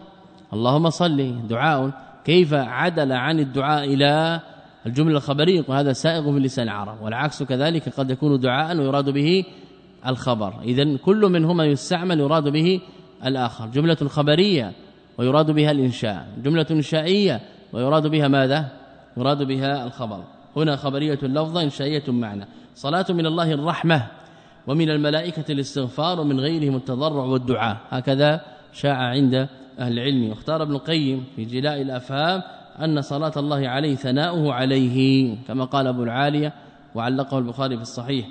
اللهم صل دعاء. كيف عدل عن الدعاء إلى الجملة الخبرية؟ وهذا سائغ في لسان العرب والعكس كذلك قد يكون دعاء ويراد به الخبر. اذا كل منهما يستعمل يراد به الآخر. جملة خبرية ويراد بها الإنشاء. جملة إنشائية ويراد بها ماذا؟ يراد بها الخبر. هنا خبرية اللفظة إنشائية معنى. صلاة من الله الرحمة ومن الملائكة الاستغفار ومن غيرهم التضرع والدعاء. هكذا شاع عند أهل العلم. واختار ابن القيم في جلاء الأفهام أن صلاة الله عليه ثناؤه عليه كما قال أبو العالية وعلقه البخاري في الصحيح.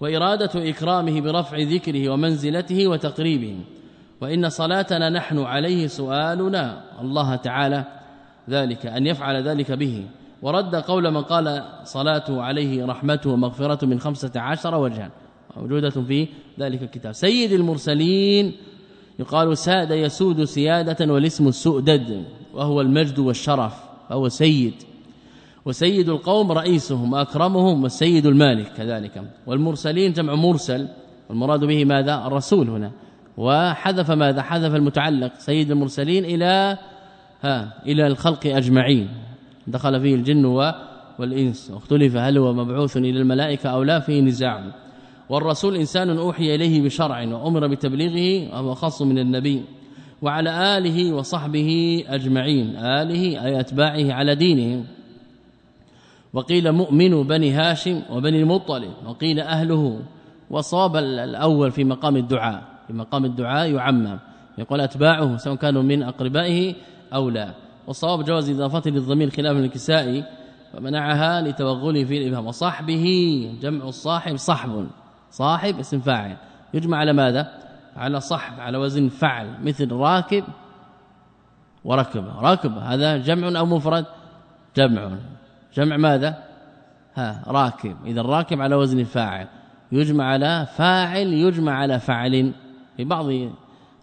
وإرادة إكرامه برفع ذكره ومنزلته وتقريبه. وإن صلاتنا نحن عليه سؤالنا الله تعالى ذلك أن يفعل ذلك به. ورد قول من قال صلاته عليه رحمته ومغفرته من خمسة عشر وجها. موجودة في ذلك الكتاب. سيد المرسلين يقال ساد يسود سيادة والاسم السؤدد وهو المجد والشرف فهو سيد. وسيد القوم رئيسهم واكرمهم والسيد المالك كذلك. والمرسلين جمع مرسل والمراد به ماذا؟ الرسول هنا. وحذف ماذا؟ حذف المتعلق سيد المرسلين إلى ها إلى الخلق أجمعين. دخل فيه الجن والإنس. واختلف هل هو مبعوث إلى الملائكة أو لا فيه نزاع. والرسول إنسان أوحي إليه بشرع وأمر بتبليغه وهو خاص من النبي وعلى آله وصحبه أجمعين. آله أي أتباعه على دينهم وقيل مؤمن بني هاشم وبني المطلب وقيل أهله. وصاب الأول في مقام الدعاء في مقام الدعاء يعمم. يقول أتباعه سواء كانوا من أقربائه أو لا. والصواب جواز اضافته للضمير خلاف الكسائي فمنعها لتوغله في الإبهام. وصحبه جمع الصاحب صحب. صاحب اسم فاعل. يجمع على ماذا؟ على صحب على وزن فعل مثل راكب وركب راكب هذا جمع أو مفرد؟ جمع. جمع ماذا؟ ها راكب. إذا الراكب على وزن فاعل. يجمع على فاعل يجمع على فعل في بعض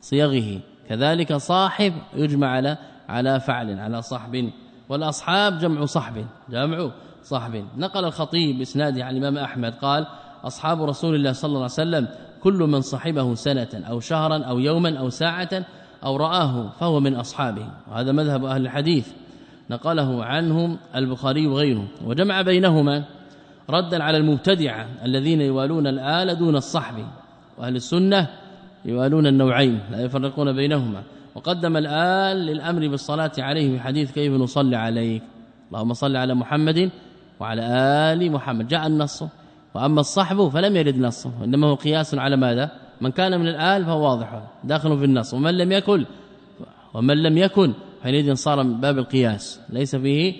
صيغه. كذلك صاحب يجمع على على فعل على صحب. والأصحاب جمع صحب. جمع صحب. نقل الخطيب اسناده عن الإمام أحمد قال أصحاب رسول الله صلى الله عليه وسلم كل من صحبه سنة أو شهرا أو يوما أو ساعة أو رآه فهو من أصحابه. وهذا مذهب أهل الحديث. نقله عنهم البخاري وغيره وجمع بينهما ردا على المبتدعة الذين يوالون الآل دون الصحب. وأهل السنة يوالون النوعين لا يفرقون بينهما. وقدم الآن للأمر بالصلاة عليه في حديث كيف نصلي عليك. اللهم صل على محمد وعلى آل محمد. جاء النص. وأما الصحب فلم يرد نص وإنما هو قياس على ماذا؟ من كان من الآل فهو واضح داخل في النص. ومن لم يكن ومن لم يكن حينئذ صار من باب القياس ليس فيه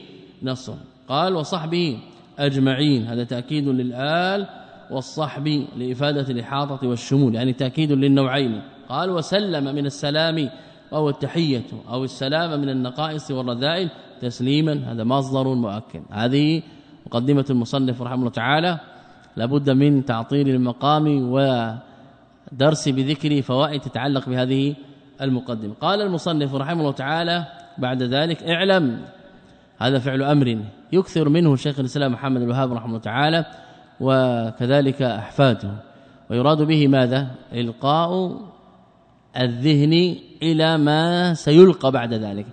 نص. قال وصحبه أجمعين. هذا تأكيد للآل والصحب لإفادة الإحاطة والشمول يعني تأكيد للنوعين. قال وسلم من السلام أو التحية أو السلام من النقائص والرذائل تسليما. هذا مصدر مؤكد. هذه مقدمة المصنف رحمه الله تعالى. لابد من تعطيل المقام ودرس بذكر فوائد تتعلق بهذه المقدم قال المصنف رحمه الله تعالى بعد ذلك اعلم هذا فعل أمر يكثر منه شيخ الإسلام محمد الوهاب رحمه الله تعالى وكذلك أحفاده. ويراد به ماذا؟ إلقاء الذهن إلى ما سيلقى بعد ذلك.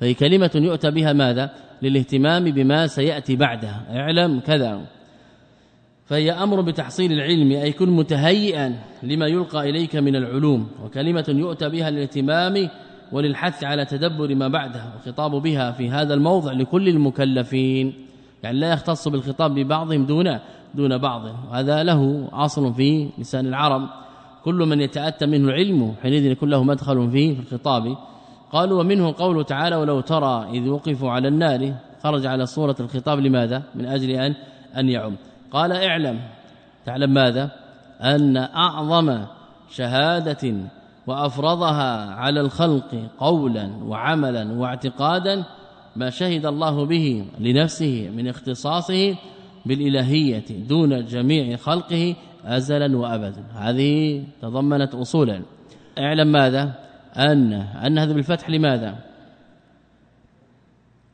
فهي كلمة يؤتى بها ماذا؟ للاهتمام بما سيأتي بعدها. اعلم كذا. فهي أمر بتحصيل العلم أي كن متهيئا لما يلقى إليك من العلوم وكلمة يؤتى بها للاهتمام وللحث على تدبر ما بعدها وخطاب بها في هذا الموضع لكل المكلفين. يعني لا يختص بالخطاب ببعضهم دون دون بعض. وهذا له اصل في لسان العرب. كل من يتأتى منه العلم حينئذ يكون له مدخل فيه في الخطاب. قالوا ومنه قوله تعالى ولو ترى إذ وقفوا على النار خرج على صورة الخطاب لماذا؟ من أجل أن أن يعم. قال اعلم. تعلم ماذا؟ أن أعظم شهادة وأفرضها على الخلق قولا وعملا واعتقادا ما شهد الله به لنفسه من اختصاصه بالإلهية دون جميع خلقه ازلا وابدا. هذه تضمنت اصولا. اعلم ماذا؟ أن أن هذا بالفتح لماذا؟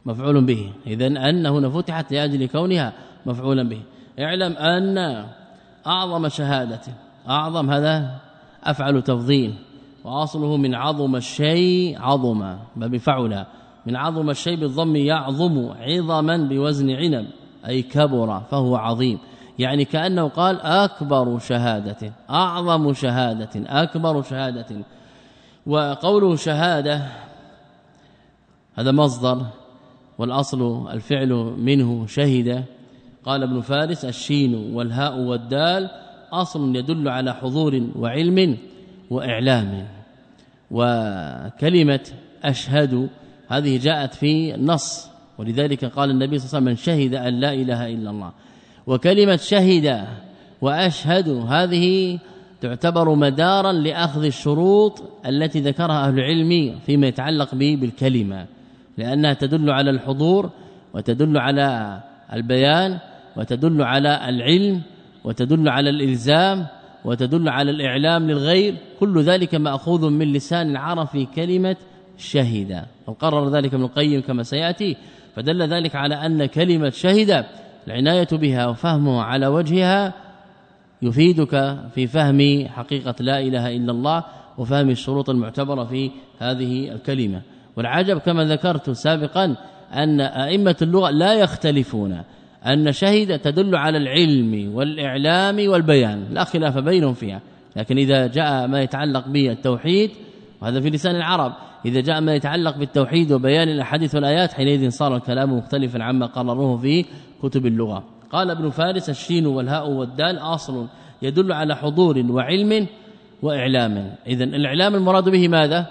مفعول به. اذا ان هنا فتحت لأجل كونها مفعولا به. اعلم أن أعظم شهادة أعظم هذا أفعل تفضيل وأصله من عظم الشيء عظم ما بفعل من عظم الشيء بالضم يعظم عظما بوزن عنب أي كبر فهو عظيم. يعني كأنه قال أكبر شهادة أعظم شهادة أكبر شهادة. وقوله شهادة هذا مصدر والأصل الفعل منه شهد. قال ابن فارس الشين والهاء والدال أصل يدل على حضور وعلم وإعلام. وكلمة أشهد هذه جاءت في النص ولذلك قال النبي صلى الله عليه وسلم من شهد أن لا إله إلا الله. وكلمة شهد وأشهد هذه تعتبر مدارا لأخذ الشروط التي ذكرها أهل العلم فيما يتعلق به بالكلمة لأنها تدل على الحضور وتدل على البيان وتدل على العلم وتدل على الإلزام وتدل على الإعلام للغير كل ذلك مأخوذ من لسان العرب في كلمة شهد وقرر ذلك ابن القيم كما سيأتي فدل ذلك على أن كلمة شهد العناية بها وفهمها على وجهها يفيدك في فهم حقيقة لا إله إلا الله وفهم الشروط المعتبرة في هذه الكلمة. والعجب كما ذكرت سابقا أن أئمة اللغة لا يختلفون. أن شهد تدل على العلم والإعلام والبيان لا خلاف بينهم فيها. لكن إذا جاء ما يتعلق بالتوحيد وهذا في لسان العرب إذا جاء ما يتعلق بالتوحيد وبيان الأحاديث والآيات حينئذ صار الكلام مختلفا عما قرروه في كتب اللغة. قال ابن فارس الشين والهاء والدال أصل يدل على حضور وعلم وإعلام. اذا الإعلام المراد به ماذا؟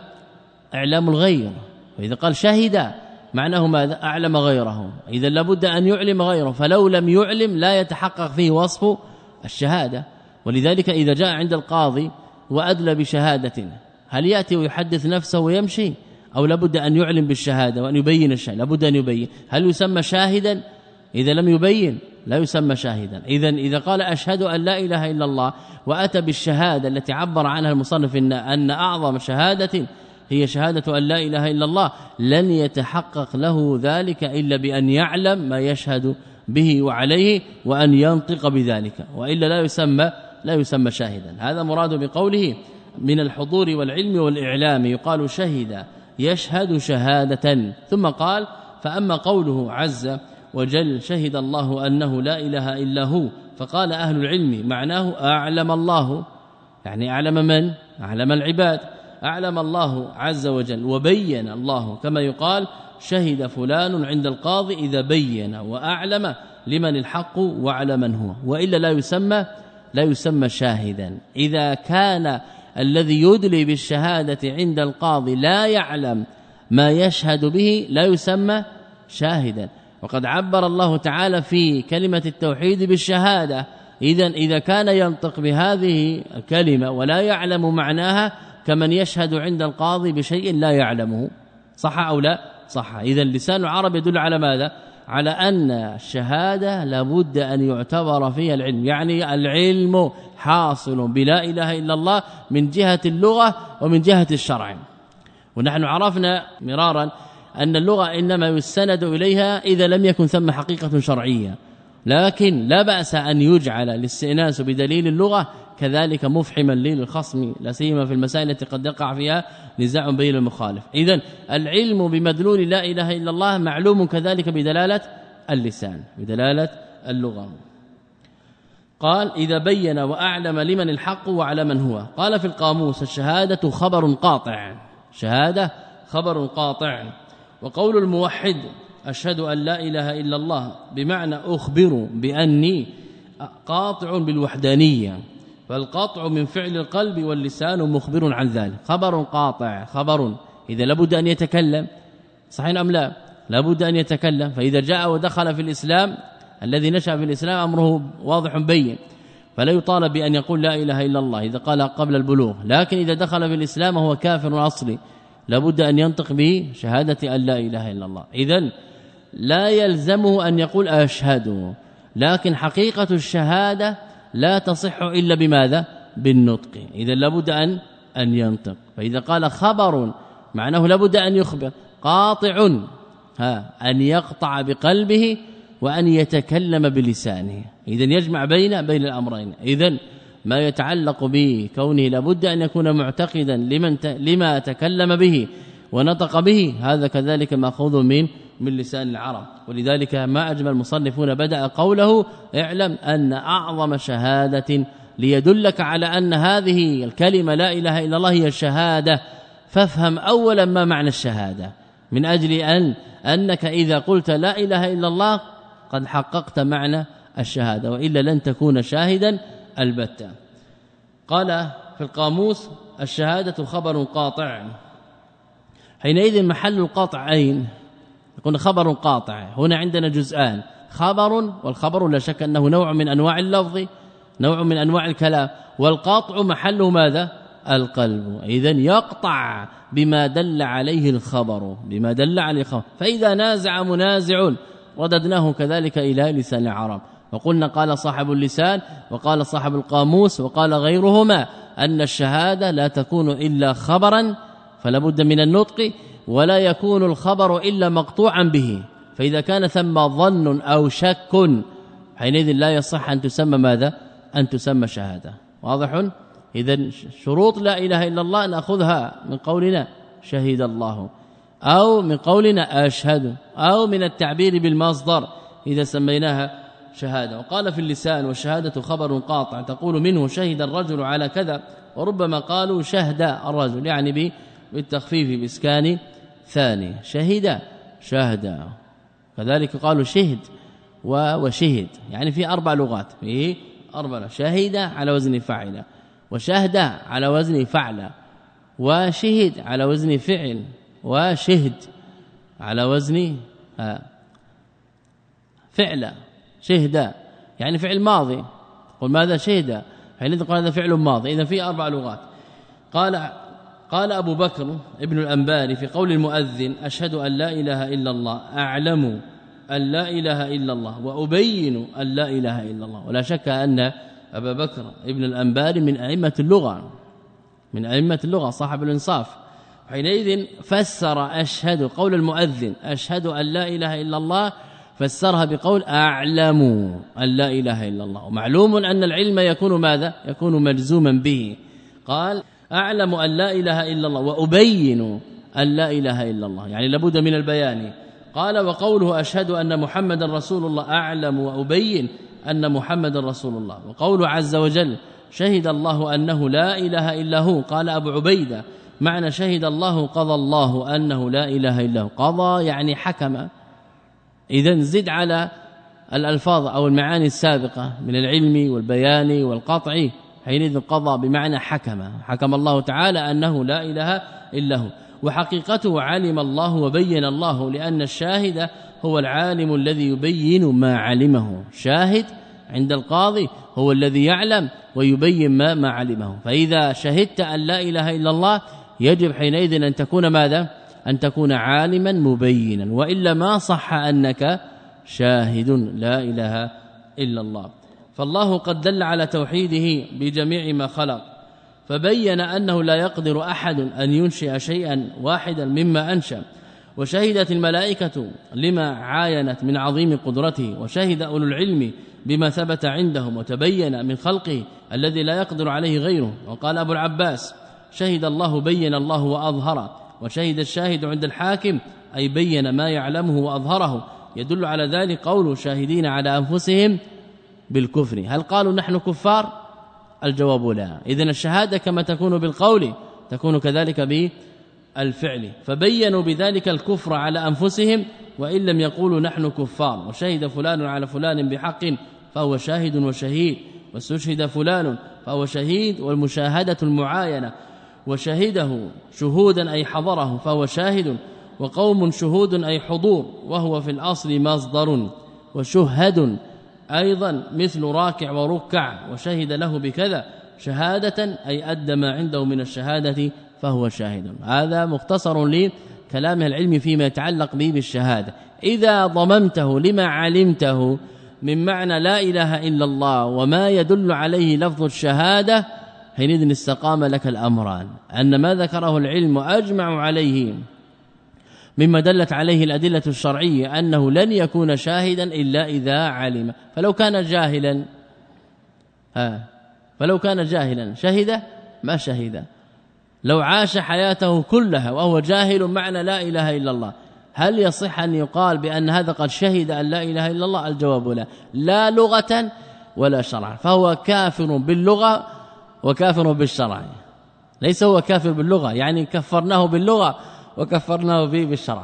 إعلام الغير. وإذا قال شهد معناه ماذا؟ أعلم غيره إذا لابد أن يعلم غيره فلو لم يعلم لا يتحقق فيه وصف الشهادة. ولذلك إذا جاء عند القاضي وأدلى بشهادة هل يأتي ويحدث نفسه ويمشي؟ أو لابد أن يعلم بالشهادة وأن يبين الشيء لابد أن يبين. هل يسمى شاهدا؟ إذا لم يبين لا يسمى شاهدا. اذا إذا قال أشهد أن لا إله إلا الله وأتى بالشهادة التي عبر عنها المصنف إن أن أعظم شهادة هي شهادة أن لا إله إلا الله. لن يتحقق له ذلك إلا بأن يعلم ما يشهد به وعليه وأن ينطق بذلك. وإلا لا يسمى لا يسمى شاهدا. هذا مراد بقوله من الحضور والعلم والإعلام. يقال شهد يشهد شهادة. ثم قال فأما قوله عز وجل شهد الله أنه لا إله إلا هو فقال أهل العلم معناه أعلم الله. يعني أعلم من؟ أعلم العباد. أعلم الله عز وجل وبين الله كما يقال شهد فلان عند القاضي إذا بين وأعلم لمن الحق وعلى من هو وإلا لا يسمى لا يسمى شاهدا. إذا كان الذي يدلي بالشهادة عند القاضي لا يعلم ما يشهد به لا يسمى شاهدا. وقد عبر الله تعالى في كلمة التوحيد بالشهادة. اذا إذا كان ينطق بهذه الكلمة ولا يعلم معناها كمن يشهد عند القاضي بشيء لا يعلمه. صح أو لا؟ صح. اذا لسان العرب يدل على ماذا؟ على أن الشهادة لابد أن يعتبر فيها العلم. يعني العلم حاصل بلا إله إلا الله من جهة اللغة ومن جهة الشرع. ونحن عرفنا مرارا أن اللغة إنما يستند إليها إذا لم يكن ثم حقيقة شرعية. لكن لا بأس أن يجعل الاستئناس بدليل اللغة كذلك مفحما للخصم لا سيما في المسائل التي قد يقع فيها نزاع بين المخالف. اذا العلم بمدلول لا إله إلا الله معلوم كذلك بدلالة اللسان بدلالة اللغة. قال إذا بين وأعلم لمن الحق وعلى من هو. قال في القاموس الشهادة خبر قاطع. شهادة خبر قاطع. وقول الموحد أشهد أن لا إله إلا الله. بمعنى أخبر بأني قاطع بالوحدانية. فالقطع من فعل القلب واللسان مخبر عن ذلك. خبر قاطع خبر. إذا لابد أن يتكلم. صحيح أم لا؟ لابد أن يتكلم. فإذا جاء ودخل في الإسلام الذي نشأ في الإسلام أمره واضح بين. فلا يطالب بأن يقول لا إله إلا الله إذا قال قبل البلوغ. لكن إذا دخل في الإسلام هو كافر أصلي لابد أن ينطق به شهادة أن لا إله إلا الله. إذن لا يلزمه أن يقول أشهد. لكن حقيقة الشهادة لا تصح إلا بماذا؟ بالنطق. إذا لابد أن أن ينطق. فإذا قال خبر معناه لابد أن يخبر. قاطع ها أن يقطع بقلبه وأن يتكلم بلسانه. إذا يجمع بين بين الأمرين. إذا ما يتعلق بكونه لابد أن يكون معتقدا لمن لما تكلم به ونطق به. هذا كذلك مأخوذ من من لسان العرب. ولذلك ما أجمل المصنفون بدأ قوله اعلم أن أعظم شهادة ليدلك على أن هذه الكلمة لا إله إلا الله هي الشهادة. فافهم أولا ما معنى الشهادة. من أجل أن أنك إذا قلت لا إله إلا الله قد حققت معنى الشهادة وإلا لن تكون شاهدا البتة. قال في القاموس الشهادة خبر قاطع. حينئذ محل القاطع اين يكون خبر قاطع. هنا عندنا جزءان خبر والخبر لا شك أنه نوع من أنواع اللفظ نوع من أنواع الكلام. والقاطع محله ماذا؟ القلب. اذا يقطع بما دل عليه الخبر بما دل عليه الخبر. فإذا نازع منازع رددناه كذلك إلى لسان العرب. وقلنا قال صاحب اللسان وقال صاحب القاموس وقال غيرهما أن الشهادة لا تكون إلا خبرا فلا بد من النطق. ولا يكون الخبر إلا مقطوعا به. فإذا كان ثم ظن أو شك حينئذ لا يصح أن تسمى ماذا؟ أن تسمى شهادة. واضح؟ اذا شروط لا إله إلا الله نأخذها من قولنا شهد الله أو من قولنا أشهد أو من التعبير بالمصدر إذا سميناها شهادة. وقال في اللسان والشهادة خبر قاطع تقول منه شهد الرجل على كذا وربما قالوا شهد الرجل يعني بالتخفيف بإسكان ثاني شهد شهد. كذلك قالوا شهد وشهد. يعني في أربع لغات في أربع شهد على وزن فعل وشهد على وزن فعل وشهد على وزن فعل وشهد على وزن آه، فعل. شهد يعني فعل ماضي. قل ماذا شهد؟ حينئذ قال هذا فعل ماضي. إذا في أربع لغات. قال قال أبو بكر ابن الانباري في قول المؤذن أشهد أن لا إله إلا الله أعلم أن لا إله إلا الله وأبين أن لا إله إلا الله. ولا شك أن أبا بكر ابن الانباري من أئمة اللغة من أئمة اللغة صاحب الإنصاف. حينئذ فسر أشهد قول المؤذن أشهد أن لا إله إلا الله فسرها بقول أعلم أن لا إله إلا الله. ومعلوم أن العلم يكون ماذا؟ يكون مجزوما به. قال أعلم أن لا إله إلا الله وأبين أن لا إله إلا الله. يعني لابد من البيان. قال وقوله أشهد أن محمدا رسول الله أعلم وأبين أن محمدا رسول الله. وقوله عز وجل شهد الله أنه لا إله إلا هو. قال أبو عبيدة معنى شهد الله قضى الله أنه لا إله إلا هو. قضى يعني حكم. اذا زد على الألفاظ أو المعاني السابقة من العلم والبيان والقطع. حينئذ قضى بمعنى حكم. حكم الله تعالى أنه لا إله إلا هو. وحقيقته علم الله وبين الله لأن الشاهد هو العالم الذي يبين ما علمه. شاهد عند القاضي هو الذي يعلم ويبين ما ما علمه. فإذا شهدت أن لا إله إلا الله يجب حينئذ أن تكون ماذا؟ أن تكون عالما مبينا. وإلا ما صح أنك شاهد لا إله إلا الله. فالله قد دل على توحيده بجميع ما خلق فبين أنه لا يقدر أحد أن ينشئ شيئا واحدا مما أنشأ وشهدت الملائكة لما عاينت من عظيم قدرته وشهد أولو العلم بما ثبت عندهم وتبين من خلقه الذي لا يقدر عليه غيره وقال أبو العباس شهد الله بين الله وأظهر وشهد الشاهد عند الحاكم أي بين ما يعلمه وأظهره يدل على ذلك قول شاهدين على أنفسهم بالكفر. هل قالوا نحن كفار؟ الجواب لا. اذا الشهادة كما تكون بالقول تكون كذلك بالفعل. فبينوا بذلك الكفر على أنفسهم وإن لم يقولوا نحن كفار. وشهد فلان على فلان بحق فهو شاهد وشهيد. واستشهد فلان فهو شهيد والمشاهدة المعاينة. وشهده شهودا أي حضره فهو شاهد وقوم شهود أي حضور. وهو في الأصل مصدر وشهد أيضا مثل راكع وركع وشهد له بكذا شهادة أي أدى ما عنده من الشهادة فهو شاهد. هذا مختصر لكلامه العلمي فيما يتعلق به بالشهادة. إذا ضممته لما علمته من معنى لا إله إلا الله وما يدل عليه لفظ الشهادة حينئذ استقام لك الأمران. أن ما ذكره العلم أجمع عليه. مما دلت عليه الأدلة الشرعية أنه لن يكون شاهدا إلا إذا علم. فلو كان جاهلا ها فلو كان جاهلا شهد؟ ما شهد. لو عاش حياته كلها وهو جاهل معنى لا إله إلا الله هل يصح أن يقال بأن هذا قد شهد أن لا إله إلا الله؟ الجواب لا. لا لغة ولا شرعا فهو كافر باللغة وكافر بالشرع. ليس هو كافر باللغة يعني كفرناه باللغة وكفرناه به بالشرع.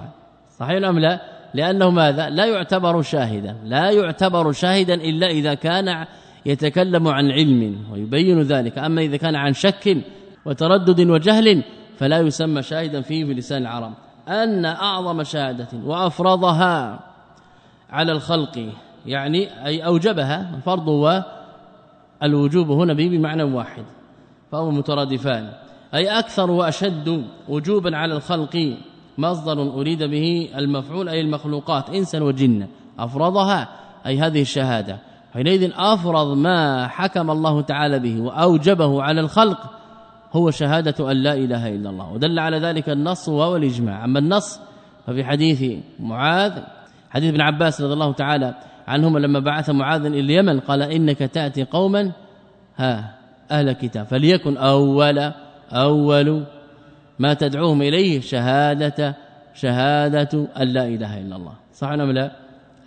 صحيح أم لا؟ لأنه ماذا؟ لا يعتبر شاهدا لا يعتبر شاهدا إلا إذا كان يتكلم عن علم ويبين ذلك. أما إذا كان عن شك وتردد وجهل فلا يسمى شاهدا فيه بلسان العرب. أن أعظم شهادة وأفرضها على الخلق يعني أي أوجبها الفرض هو الوجوب هنا بمعنى واحد فهو مترادفان. أي أكثر وأشد وجوبا على الخلق مصدر أريد به المفعول أي المخلوقات إنسا وجنا أفرضها أي هذه الشهادة. حينئذ أفرض ما حكم الله تعالى به وأوجبه على الخلق هو شهادة أن لا إله إلا الله. ودل على ذلك النص والإجماع أما النص ففي حديث معاذ حديث ابن عباس رضي الله تعالى عنهما لما بعث معاذ إلى اليمن قال إنك تأتي قوما ها أهل كتاب فليكن أول أول ما تدعوهم إليه شهادة شهادة أن لا إله إلا الله. صح أم لا؟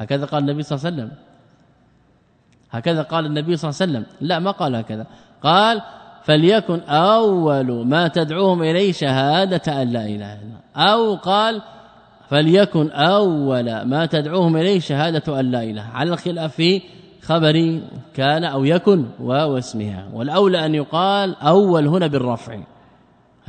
هكذا قال النبي صلى الله عليه وسلم. هكذا قال النبي صلى الله عليه وسلم. لا ما قال هكذا. قال فليكن أول ما تدعوهم إليه شهادة أن لا إله إلا الله. أو قال فليكن أول ما تدعوهم إليه شهادة أن لا إله. على الخلاف في خبر كان أو يكن واسمها. والأولى أن يقال أول هنا بالرفع.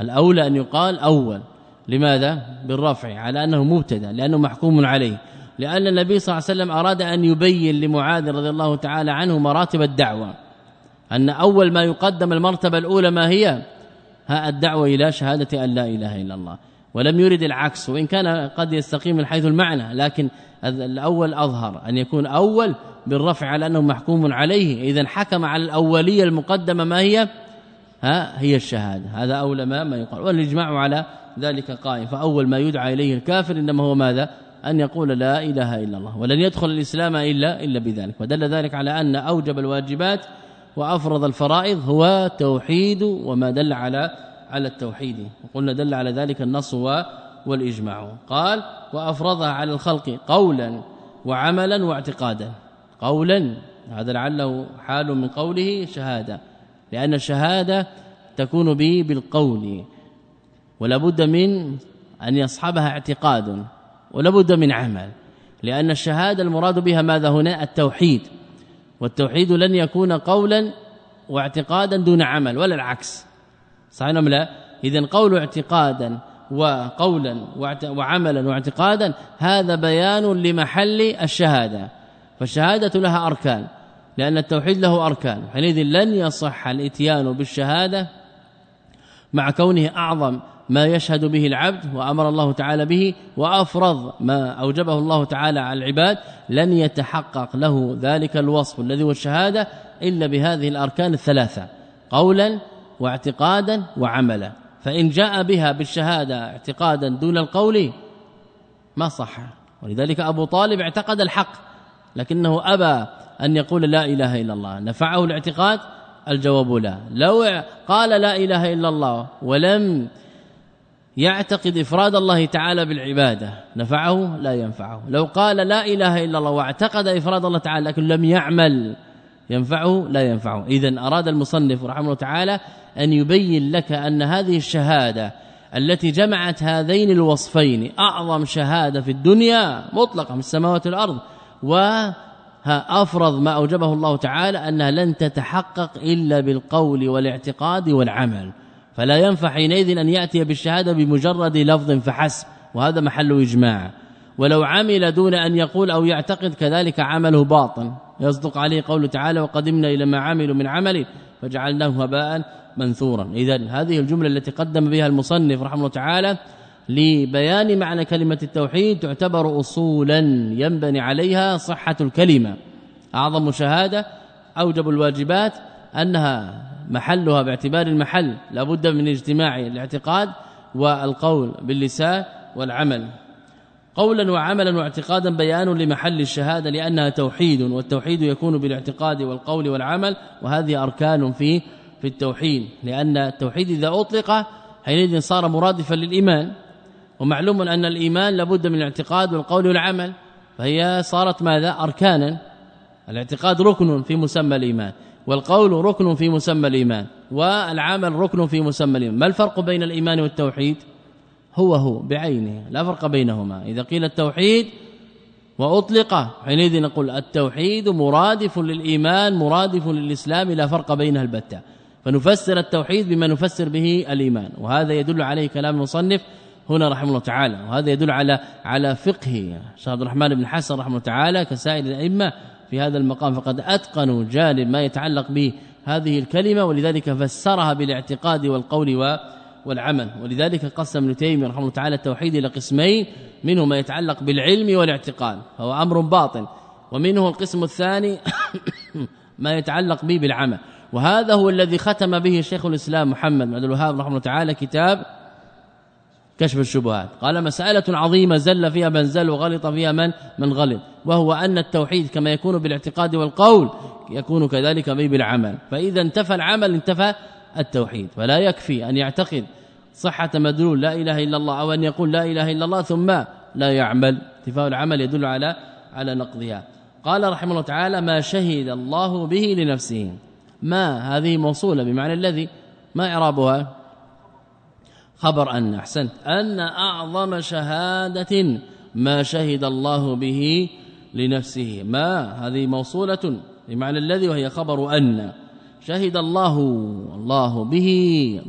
الأولى أن يقال أول. لماذا؟ بالرفع على أنه مبتدأ لأنه محكوم عليه. لأن النبي صلى الله عليه وسلم أراد أن يبين لمعاذ رضي الله تعالى عنه مراتب الدعوة. أن أول ما يقدم المرتبة الأولى ما هي؟ ها الدعوة إلى شهادة أن لا إله إلا الله. ولم يرد العكس وإن كان قد يستقيم من حيث المعنى لكن الأول أظهر أن يكون أول بالرفع على أنه محكوم عليه. اذا حكم على الأولية المقدمة ما هي؟ ها هي الشهادة. هذا أولى ما ما يقال. والإجماع على ذلك قائم. فأول ما يدعى إليه الكافر إنما هو ماذا؟ أن يقول لا إله إلا الله ولن يدخل الإسلام إلا إلا بذلك. ودل ذلك على أن أوجب الواجبات وأفرض الفرائض هو توحيد وما دل على على التوحيد. وقلنا دل على ذلك النص والإجماع. قال وافرضها على الخلق قولا وعملا واعتقادا. قولا هذا لعله حال من قوله شهادة. لأن الشهادة تكون به بالقول ولا بد من أن يصحبها اعتقاد ولا بد من عمل لأن الشهادة المراد بها ماذا هنا؟ التوحيد والتوحيد لن يكون قولا واعتقادا دون عمل ولا العكس. صحيح أم لا؟ إذا قول اعتقادا وقولا وعملا واعتقادا هذا بيان لمحل الشهادة فالشهادة لها أركان. لأن التوحيد له أركان. حينئذ لن يصح الإتيان بالشهادة مع كونه أعظم ما يشهد به العبد وأمر الله تعالى به وأفرض ما أوجبه الله تعالى على العباد. لن يتحقق له ذلك الوصف الذي هو الشهادة إلا بهذه الأركان الثلاثة قولا واعتقادا وعملا. فإن جاء بها بالشهادة اعتقادا دون القول ما صح. ولذلك أبو طالب اعتقد الحق لكنه أبى أن يقول لا إله إلا الله. نفعه الاعتقاد؟ الجواب لا. لو قال لا إله إلا الله ولم يعتقد إفراد الله تعالى بالعبادة نفعه؟ لا ينفعه. لو قال لا إله إلا الله واعتقد إفراد الله تعالى لكن لم يعمل ينفعه؟ لا ينفعه. اذا أراد المصنف رحمه الله تعالى أن يبين لك أن هذه الشهادة التي جمعت هذين الوصفين أعظم شهادة في الدنيا مطلقة من السماوات والأرض وأفرض ما أوجبه الله تعالى أنها لن تتحقق إلا بالقول والاعتقاد والعمل. فلا ينفع حينئذ أن يأتي بالشهادة بمجرد لفظ فحسب وهذا محل إجماع. ولو عمل دون أن يقول أو يعتقد كذلك عمله باطن. يصدق عليه قوله تعالى وقدمنا إلى ما عملوا من عمل فجعلناه هباء منثورا. اذا هذه الجملة التي قدم بها المصنف رحمه الله تعالى لبيان معنى كلمة التوحيد تعتبر اصولا ينبني عليها صحة الكلمة. أعظم شهادة أوجب الواجبات أنها محلها باعتبار المحل لابد من اجتماع الاعتقاد والقول باللسان والعمل. قولا وعملا واعتقادا بيان لمحل الشهادة لأنها توحيد والتوحيد يكون بالاعتقاد والقول والعمل وهذه أركان في في التوحيد. لأن التوحيد إذا أطلق حينئذ صار مرادفا للإيمان. ومعلوم أن الإيمان لابد من الاعتقاد والقول والعمل. فهي صارت ماذا؟ أركانا. الاعتقاد ركن في مسمى الإيمان والقول ركن في مسمى الإيمان والعمل ركن في مسمى الإيمان. ما الفرق بين الإيمان والتوحيد؟ هو هو بعينه لا فرق بينهما. إذا قيل التوحيد وأطلق حينئذ نقول التوحيد مرادف للإيمان مرادف للإسلام لا فرق بينها البتة. فنفسر التوحيد بما نفسر به الإيمان. وهذا يدل عليه كلام المصنف هنا رحمه الله تعالى. وهذا يدل على على فقه شيخ عبد الرحمن بن حسن رحمه الله تعالى كسائر الأئمة في هذا المقام فقد أتقنوا جانب ما يتعلق به هذه الكلمة ولذلك فسرها بالاعتقاد والقول والعمل. ولذلك قسم ابن تيمية رحمه الله تعالى التوحيد إلى قسمين منه ما يتعلق بالعلم والاعتقاد فهو أمر باطن ومنه القسم الثاني [COUGHS] ما يتعلق به بالعمل. وهذا هو الذي ختم به شيخ الإسلام محمد بن عبد الوهاب رحمه الله تعالى كتاب كشف الشبهات. قال مسألة عظيمة زل فيها من زل وغلط فيها من من غلط. وهو أن التوحيد كما يكون بالاعتقاد والقول يكون كذلك بالعمل. فإذا انتفى العمل انتفى التوحيد. فلا يكفي أن يعتقد صحة مدلول لا إله إلا الله أو أن يقول لا إله إلا الله ثم لا يعمل. انتفاء العمل يدل على على نقضها. قال رحمه الله تعالى ما شهد الله به لنفسه. ما هذه موصولة بمعنى الذي ما إعرابها؟ خبر أن أحسنت أن أعظم شهادة ما شهد الله به لنفسه. ما؟ هذه موصولة بمعنى الذي وهي خبر أن شهد الله الله به.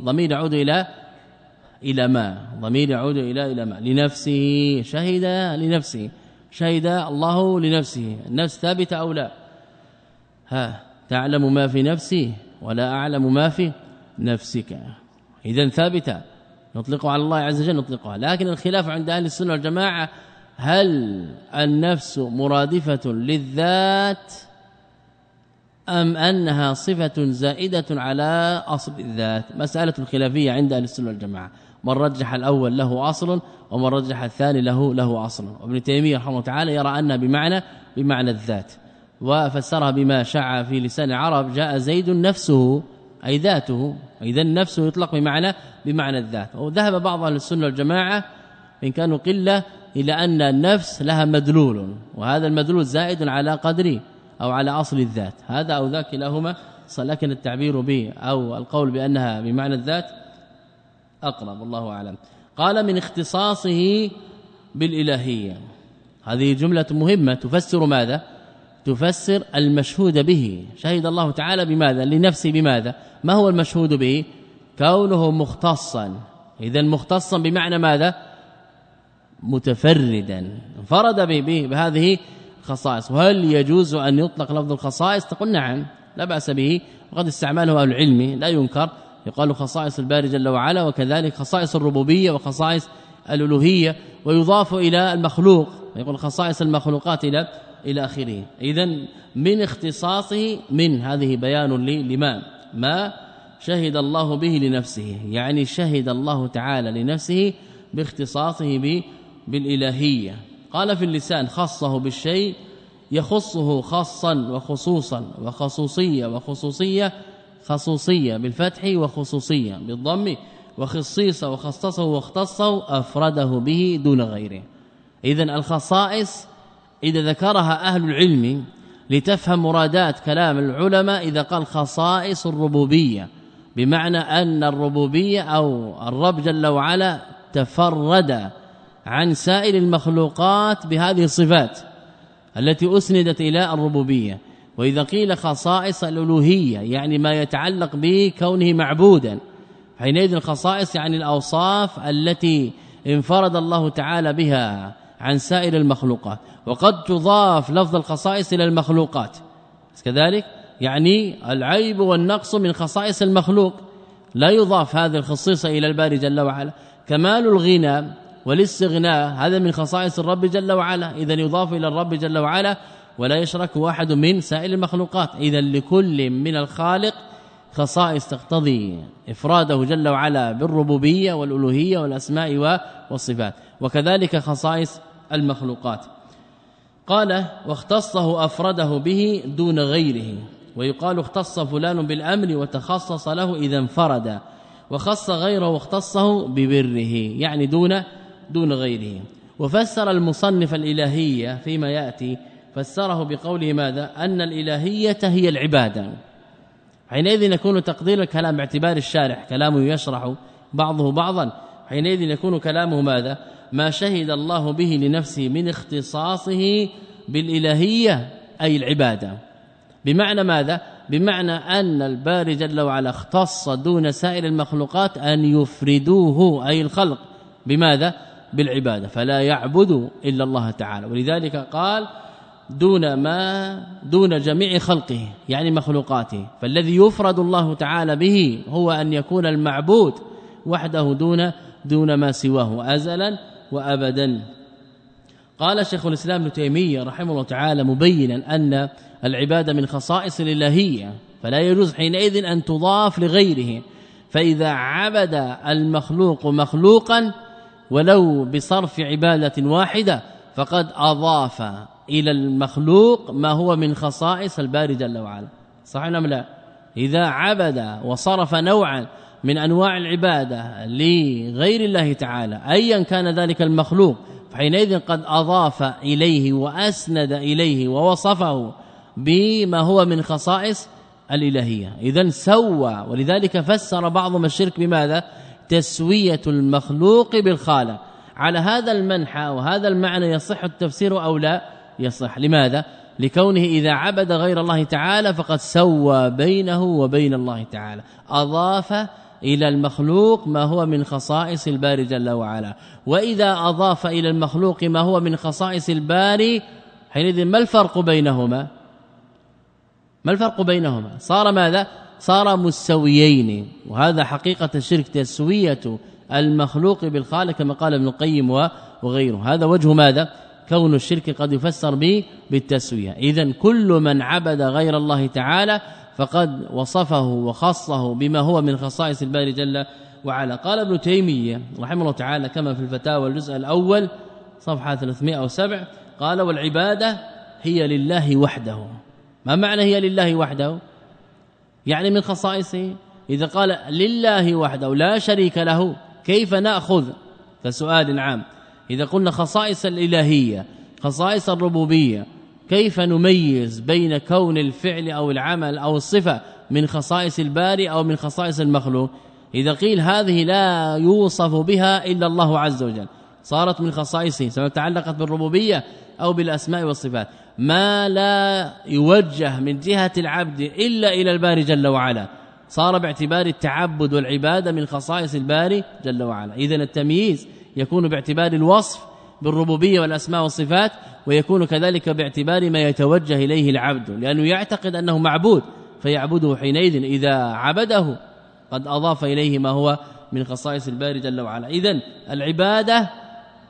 ضمير يعود إلى إلى ما؟ ضمير يعود إلى إلى ما؟ لنفسه. شهد لنفسه. شهد الله لنفسه. النفس ثابتة أو لا؟ ها تعلم ما في نفسي ولا أعلم ما في نفسك. اذا ثابتة. نطلقها على الله عز وجل نطلقها. لكن الخلاف عند أهل السنة والجماعة هل النفس مرادفة للذات أم أنها صفة زائدة على أصل الذات؟ مسألة الخلافية عند أهل السنة والجماعة. من رجح الأول له أصل ومن رجح الثاني له له أصل. وابن تيمية رحمه الله تعالى يرى ان بمعنى بمعنى الذات. وفسرها بما شاع في لسان العرب جاء زيد نفسه أي ذاته اذا النفس يطلق بمعنى بمعنى الذات. وذهب بعض أهل السنة والجماعة إن كانوا قلة إلى أن النفس لها مدلول وهذا المدلول زائد على قدر أو على أصل الذات. هذا أو ذاك كلاهما لكن التعبير به أو القول بأنها بمعنى الذات أقرب الله أعلم. قال من اختصاصه بالإلهية. هذه جملة مهمة. تفسر ماذا؟ تفسر المشهود به. شهد الله تعالى بماذا؟ لنفسه بماذا؟ ما هو المشهود به؟ كونه مختصا. إذا مختصا بمعنى ماذا؟ متفردا. انفرد به بهذه الخصائص. وهل يجوز أن يطلق لفظ الخصائص؟ تقول نعم لا بأس به. وقد استعمله أهل العلم. لا ينكر. يقال خصائص الباري جل وعلا وكذلك خصائص الربوبية وخصائص الألوهية ويضاف إلى المخلوق. يقول خصائص المخلوقات إلى إلى آخره. اذا من اختصاصه من هذه بيان لما ما شهد الله به لنفسه. يعني شهد الله تعالى لنفسه باختصاصه بالإلهية. قال في اللسان خصه بالشيء يخصه خاصا وخصوصا وخصوصية وخصوصية خصوصية بالفتح وخصوصية بالضم وخصيصة وخصصه واختصه أفرده به دون غيره. اذا الخصائص إذا ذكرها أهل العلم لتفهم مرادات كلام العلماء إذا قال خصائص الربوبية بمعنى أن الربوبية أو الرب جل وعلا تفرد عن سائر المخلوقات بهذه الصفات التي أسندت إلى الربوبية. وإذا قيل خصائص الألوهية يعني ما يتعلق بكونه معبودا حينئذ الخصائص يعني الأوصاف التي انفرد الله تعالى بها عن سائر المخلوقات. وقد تضاف لفظ الخصائص إلى المخلوقات. كذلك يعني العيب والنقص من خصائص المخلوق. لا يضاف هذه الخصيصة إلى الباري جل وعلا. كمال الغنى والاستغناء هذا من خصائص الرب جل وعلا. اذا يضاف إلى الرب جل وعلا ولا يشرك واحد من سائر المخلوقات. اذا لكل من الخالق خصائص تقتضي إفراده جل وعلا بالربوبية والألوهية والأسماء والصفات. وكذلك خصائص المخلوقات. قال واختصه أفرده به دون غيره. ويقال اختص فلان بالامر وتخصص له إذا انفرد. وخص غيره واختصه ببره يعني دون دون غيره. وفسر المصنف الالهيه فيما يأتي فسره بقوله ماذا؟ أن الإلهية هي العبادة. حينئذ يكون تقدير الكلام باعتبار الشارح. كلامه يشرح بعضه بعضا. حينئذ يكون كلامه ماذا؟ ما شهد الله به لنفسه من اختصاصه بالإلهية أي العبادة. بمعنى ماذا؟ بمعنى أن الباري جل وعلا اختص دون سائر المخلوقات أن يفردوه أي الخلق. بماذا؟ بالعبادة. فلا يعبد إلا الله تعالى. ولذلك قال دون ما دون جميع خلقه يعني مخلوقاته. فالذي يفرد الله تعالى به هو أن يكون المعبود وحده دون دون ما سواه. ازلا وابدا. قال شيخ الإسلام ابن تيمية رحمه الله تعالى مبينا أن العبادة من خصائص الإلهية فلا يجوز حينئذ أن تضاف لغيره. فإذا عبد المخلوق مخلوقا ولو بصرف عبادة واحدة فقد أضاف إلى المخلوق ما هو من خصائص الباري جل وعلا. صح أم لا؟ إذا عبد وصرف نوعا من أنواع العبادة لغير الله تعالى ايا كان ذلك المخلوق فحينئذ قد أضاف إليه وأسند إليه ووصفه بما هو من خصائص الإلهية. اذا سوى ولذلك فسر بعضهم الشرك بماذا؟ تسوية المخلوق بالخالق. على هذا المنحى وهذا المعنى يصح التفسير أو لا؟ يصح. لماذا؟ لكونه إذا عبد غير الله تعالى فقد سوى بينه وبين الله تعالى. أضاف إلى المخلوق ما هو من خصائص الباري جل وعلا. وإذا أضاف إلى المخلوق ما هو من خصائص الباري حينئذ ما الفرق بينهما؟ ما الفرق بينهما؟ صار ماذا؟ صار مستويين. وهذا حقيقة الشرك تسوية المخلوق بالخالق كما قال ابن القيم وغيره. هذا وجه ماذا؟ كون الشرك قد يفسر به بالتسوية. اذا كل من عبد غير الله تعالى فقد وصفه وخصه بما هو من خصائص الباري جل وعلا. قال ابن تيمية رحمه الله تعالى كما في الفتاوى الجزء الأول صفحة 307 قال والعبادة هي لله وحده. ما معنى هي لله وحده؟ يعني من خصائصه؟ إذا قال لله وحده لا شريك له كيف نأخذ؟ كسؤال عام. إذا قلنا خصائص الإلهية خصائص الربوبية كيف نميز بين كون الفعل أو العمل أو الصفة من خصائص الباري أو من خصائص المخلوق؟ إذا قيل هذه لا يوصف بها إلا الله عز وجل صارت من خصائصه سواء تعلقت بالربوبية أو بالأسماء والصفات. ما لا يوجه من جهة العبد إلا إلى الباري جل وعلا. صار باعتبار التعبد والعبادة من خصائص الباري جل وعلا. اذا التمييز يكون باعتبار الوصف بالربوبية والأسماء والصفات ويكون كذلك باعتبار ما يتوجه إليه العبد لأنه يعتقد أنه معبود فيعبده حينئذ إذا عبده قد أضاف إليه ما هو من خصائص الباري جل وعلا. اذا العبادة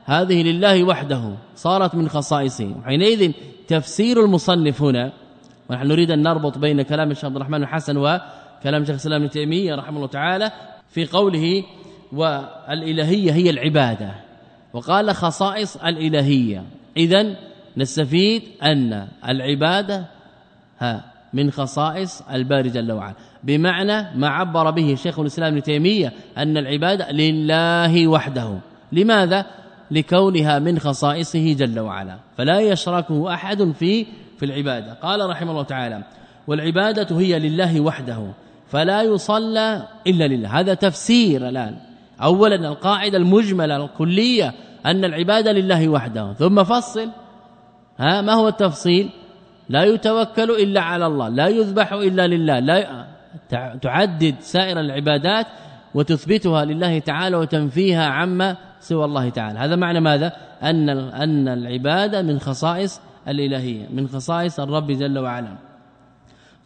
هذه لله وحده صارت من خصائصه. حينئذ تفسير المصنف هنا ونحن نريد أن نربط بين كلام الشيخ عبد الرحمن الحسن كلام شيخ الإسلام ابن تيمية رحمه الله تعالى في قوله والإلهية هي العبادة. وقال خصائص الإلهية. اذا نستفيد أن العبادة ها من خصائص الباري جل وعلا. بمعنى ما عبر به شيخ الإسلام ابن تيمية أن العبادة لله وحده. لماذا؟ لكونها من خصائصه جل وعلا. فلا يشركه أحد في في العبادة. قال رحمه الله تعالى والعبادة هي لله وحده فلا يصلى إلا لله. هذا تفسير الآن. اولا القاعدة المجملة الكلية أن العبادة لله وحده. ثم فصل. ها ما هو التفصيل؟ لا يتوكل إلا على الله لا يذبح إلا لله لا تعدد سائر العبادات وتثبتها لله تعالى وتنفيها عما سوى الله تعالى. هذا معنى ماذا؟ أن أن العبادة من خصائص الإلهية من خصائص الرب جل وعلا.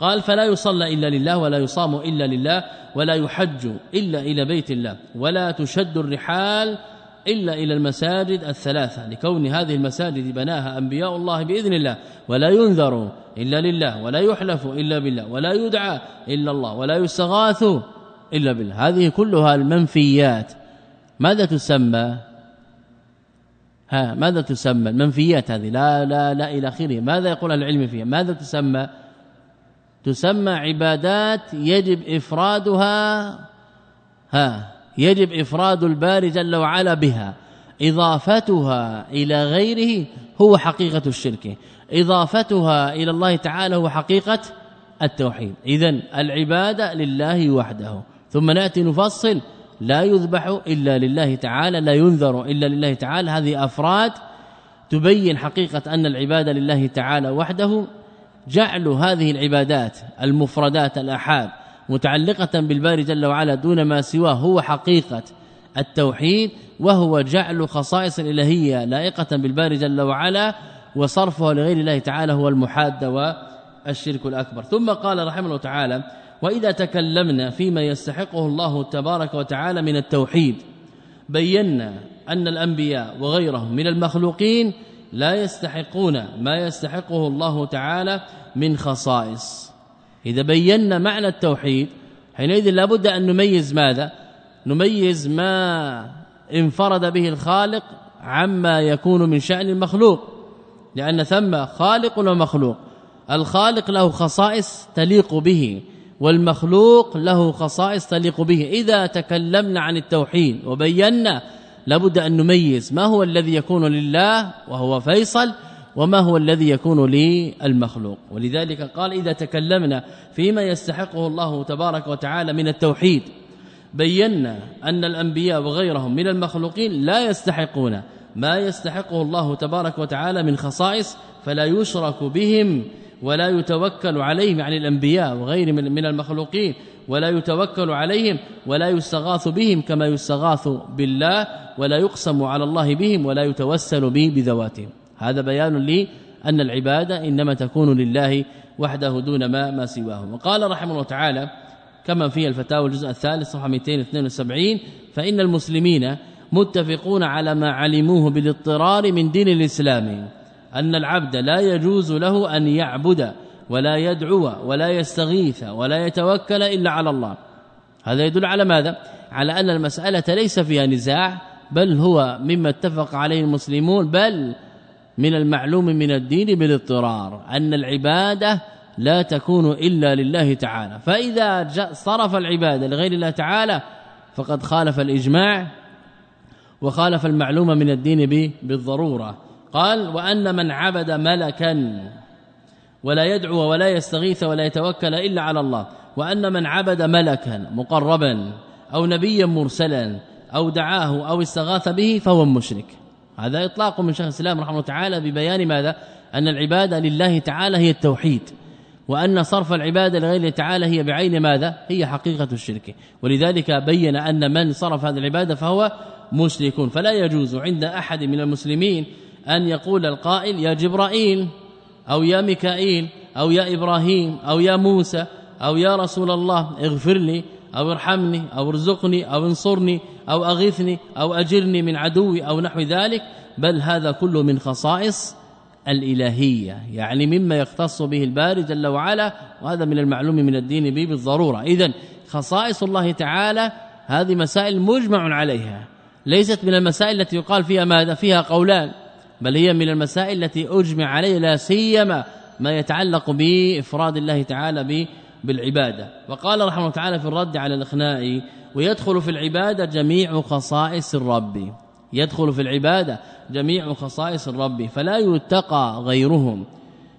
قال فلا يصلى إلا لله ولا يصام إلا لله ولا يحج إلا إلى بيت الله ولا تشد الرحال إلا إلى المساجد الثلاثة لكون هذه المساجد بناها أنبياء الله بإذن الله ولا ينذر إلا لله ولا يحلف إلا بالله ولا يدعى إلا الله ولا يستغاث إلا بالله. هذه كلها المنفيات. ماذا تسمى؟ ها ماذا تسمى المنفيات هذه؟ لا لا لا إلى آخره. ماذا يقول العلم فيها؟ ماذا تسمى؟ تسمى عبادات يجب إفرادها ها يجب إفراد الباري جل وعلا بها. إضافتها إلى غيره هو حقيقة الشرك. إضافتها إلى الله تعالى هو حقيقة التوحيد. اذا العباده لله وحده. ثم نأتي نفصل. لا يذبح إلا لله تعالى لا ينذر إلا لله تعالى. هذه أفراد تبين حقيقة أن العباده لله تعالى وحده. جعل هذه العبادات المفردات الاحاد متعلقة بالباري جل وعلا دون ما سواه هو حقيقة التوحيد وهو جعل خصائص الالهيه لائقة بالباري جل وعلا وصرفها لغير الله تعالى هو المحاد والشرك الأكبر. ثم قال رحمه الله تعالى وإذا تكلمنا فيما يستحقه الله تبارك وتعالى من التوحيد بينا أن الأنبياء وغيرهم من المخلوقين لا يستحقون ما يستحقه الله تعالى من خصائص. إذا بينا معنى التوحيد حينئذ لابد أن نميز ماذا؟ نميز ما انفرد به الخالق عما يكون من شأن المخلوق. لأن ثم خالق ومخلوق الخالق له خصائص تليق به والمخلوق له خصائص تليق به. إذا تكلمنا عن التوحيد وبينا لابد أن نميز ما هو الذي يكون لله وهو فيصل وما هو الذي يكون للمخلوق. ولذلك قال إذا تكلمنا فيما يستحقه الله تبارك وتعالى من التوحيد بينا أن الأنبياء وغيرهم من المخلوقين لا يستحقون ما يستحقه الله تبارك وتعالى من خصائص فلا يشرك بهم ولا يتوكل عليهم يعني الأنبياء وغير من المخلوقين. ولا يتوكل عليهم ولا يستغاث بهم كما يستغاث بالله ولا يقسم على الله بهم ولا يتوسل به بذواتهم. هذا بيان لي أن العبادة إنما تكون لله وحده دون ما ما سواه وقال رحمه الله تعالى كما في الفتاوى الجزء الثالث صفحة 272 فإن المسلمين متفقون على ما علموه بالاضطرار من دين الإسلام أن العبد لا يجوز له أن يعبد ولا يدعو ولا يستغيث ولا يتوكل إلا على الله. هذا يدل على ماذا؟ على أن المسألة ليس فيها نزاع بل هو مما اتفق عليه المسلمون بل من المعلوم من الدين بالاضطرار أن العبادة لا تكون إلا لله تعالى. فإذا صرف العبادة لغير الله تعالى فقد خالف الإجماع وخالف المعلوم من الدين بالضرورة. قال وأن من عبد ملكا ولا يدعو ولا يستغيث ولا يتوكل إلا على الله. وأن من عبد ملكا مقربا أو نبيا مرسلا أو دعاه أو استغاث به فهو مشرك. هذا إطلاق من شيخ الإسلام رحمه الله تعالى ببيان ماذا؟ أن العبادة لله تعالى هي التوحيد. وأن صرف العبادة لغيره تعالى هي بعين ماذا؟ هي حقيقة الشرك. ولذلك بين أن من صرف هذه العبادة فهو مشرك. فلا يجوز عند أحد من المسلمين أن يقول القائل يا جبرائيل أو يا ميكائيل أو يا إبراهيم أو يا موسى أو يا رسول الله اغفر لي أو ارحمني أو ارزقني أو انصرني أو أغثني أو أجرني من عدوي أو نحو ذلك. بل هذا كله من خصائص الإلهية يعني مما يختص به الباري جل وعلا وهذا من المعلوم من الدين به بالضرورة. إذا خصائص الله تعالى هذه مسائل مجمع عليها. ليست من المسائل التي يقال فيها ماذا؟ فيها قولان. بل هي من المسائل التي أجمع عليها لا سيما ما يتعلق بإفراد الله تعالى بالعبادة. وقال رحمه الله تعالى في الرد على الإخناء ويدخل في العبادة جميع خصائص الرب. يدخل في العبادة جميع خصائص الرب فلا يتقى غيرهم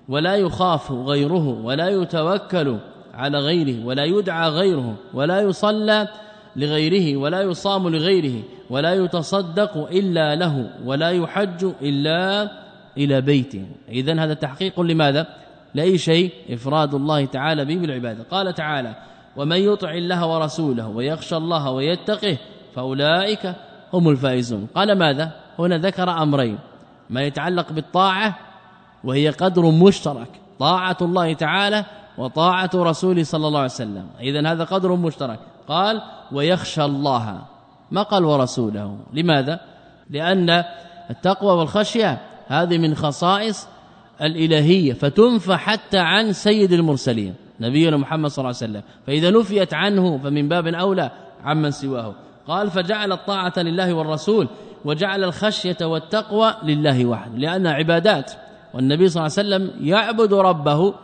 ولا يخاف غيره ولا يتوكل على غيره ولا يدعى غيره ولا يصلى لغيره ولا يصام لغيره ولا يتصدق إلا له ولا يحج إلا إلى بيته. اذا هذا تحقيق لماذا؟ لأي شيء؟ إفراد الله تعالى به بالعبادة. قال تعالى ومن يطع الله ورسوله ويخشى الله ويتقه فأولئك هم الفائزون. قال ماذا؟ هنا ذكر أمرين ما يتعلق بالطاعة وهي قدر مشترك طاعة الله تعالى وطاعة رسوله صلى الله عليه وسلم. اذا هذا قدر مشترك. قال ويخشى الله. ما قال ورسوله؟ لماذا؟ لأن التقوى والخشية هذه من خصائص الإلهية فتنفى حتى عن سيد المرسلين نبينا محمد صلى الله عليه وسلم. فإذا نفيت عنه فمن باب أولى عمن سواه. قال فجعل الطاعة لله والرسول وجعل الخشية والتقوى لله وحده لأنها عبادات. والنبي صلى الله عليه وسلم يعبد ربه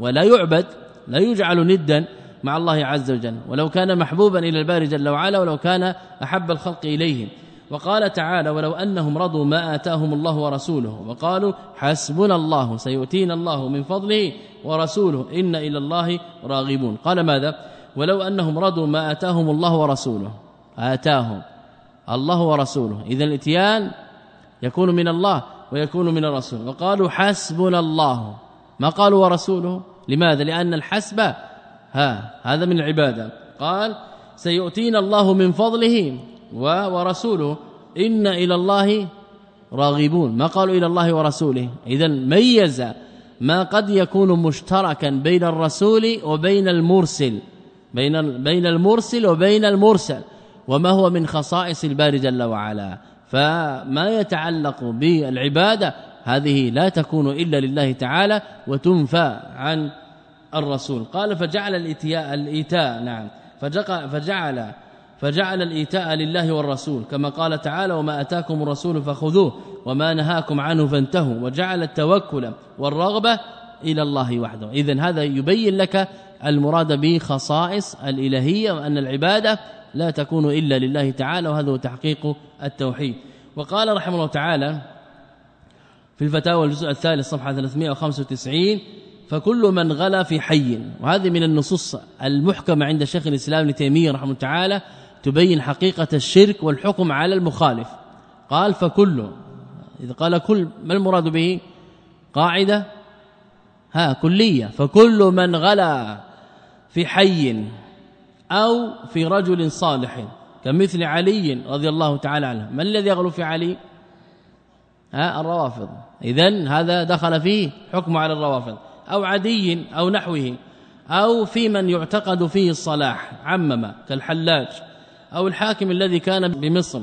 ولا يعبد لا يجعل ندا مع الله عز وجل. ولو كان محبوبا إلى الباري جل وعلا ولو كان أحب الخلق اليه وقال تعالى ولو أنهم رضوا ما آتاهم الله ورسوله وقالوا حسبنا الله سيؤتينا الله من فضله ورسوله إن إلى الله راغبون. قال ماذا؟ ولو أنهم رضوا ما آتاهم الله ورسوله. آتاهم الله ورسوله. إذا الإتيان يكون من الله ويكون من الرسول. وقالوا حسبنا الله. ما قالوا ورسوله؟ لماذا؟ لأن الحسب ها هذا من العبادة. قال سيؤتينا الله من فضله ورسوله. إن إلى الله راغبون. ما قالوا إلى الله ورسوله؟ اذا ميز ما قد يكون مشتركا بين الرسول وبين المرسل. بين بين المرسل وبين المرسل. وما هو من خصائص الباري جل وعلا. فما يتعلق بالعبادة هذه لا تكون إلا لله تعالى وتنفى عن الرسول. قال فجعل الاتياء الإيتاء نعم. فجعل فجعل الإيتاء لله والرسول كما قال تعالى وما أتاكم الرسول فخذوه وما نهاكم عنه فانتهوا. وجعل التوكل والرغبة إلى الله وحده. اذا هذا يبين لك المراد بخصائص الإلهية وأن العبادة لا تكون إلا لله تعالى وهذا هو تحقيق التوحيد. وقال رحمه الله تعالى في الفتاوى الجزء الثالث صفحة 395 فكل من غلا في حي. وهذه من النصوص المحكمة عند شيخ الإسلام ابن تيمية رحمه الله تعالى تبين حقيقة الشرك والحكم على المخالف. قال فكل إذا قال كل ما المراد به؟ قاعدة ها كلية. فكل من غلا في حي أو في رجل صالح كمثل علي رضي الله تعالى عنه. من الذي يغلو في علي؟ ها الروافض. اذا هذا دخل فيه حكم على الروافض. أو عدي أو نحوه أو في من يعتقد فيه الصلاح عمم كالحلاج أو الحاكم الذي كان بمصر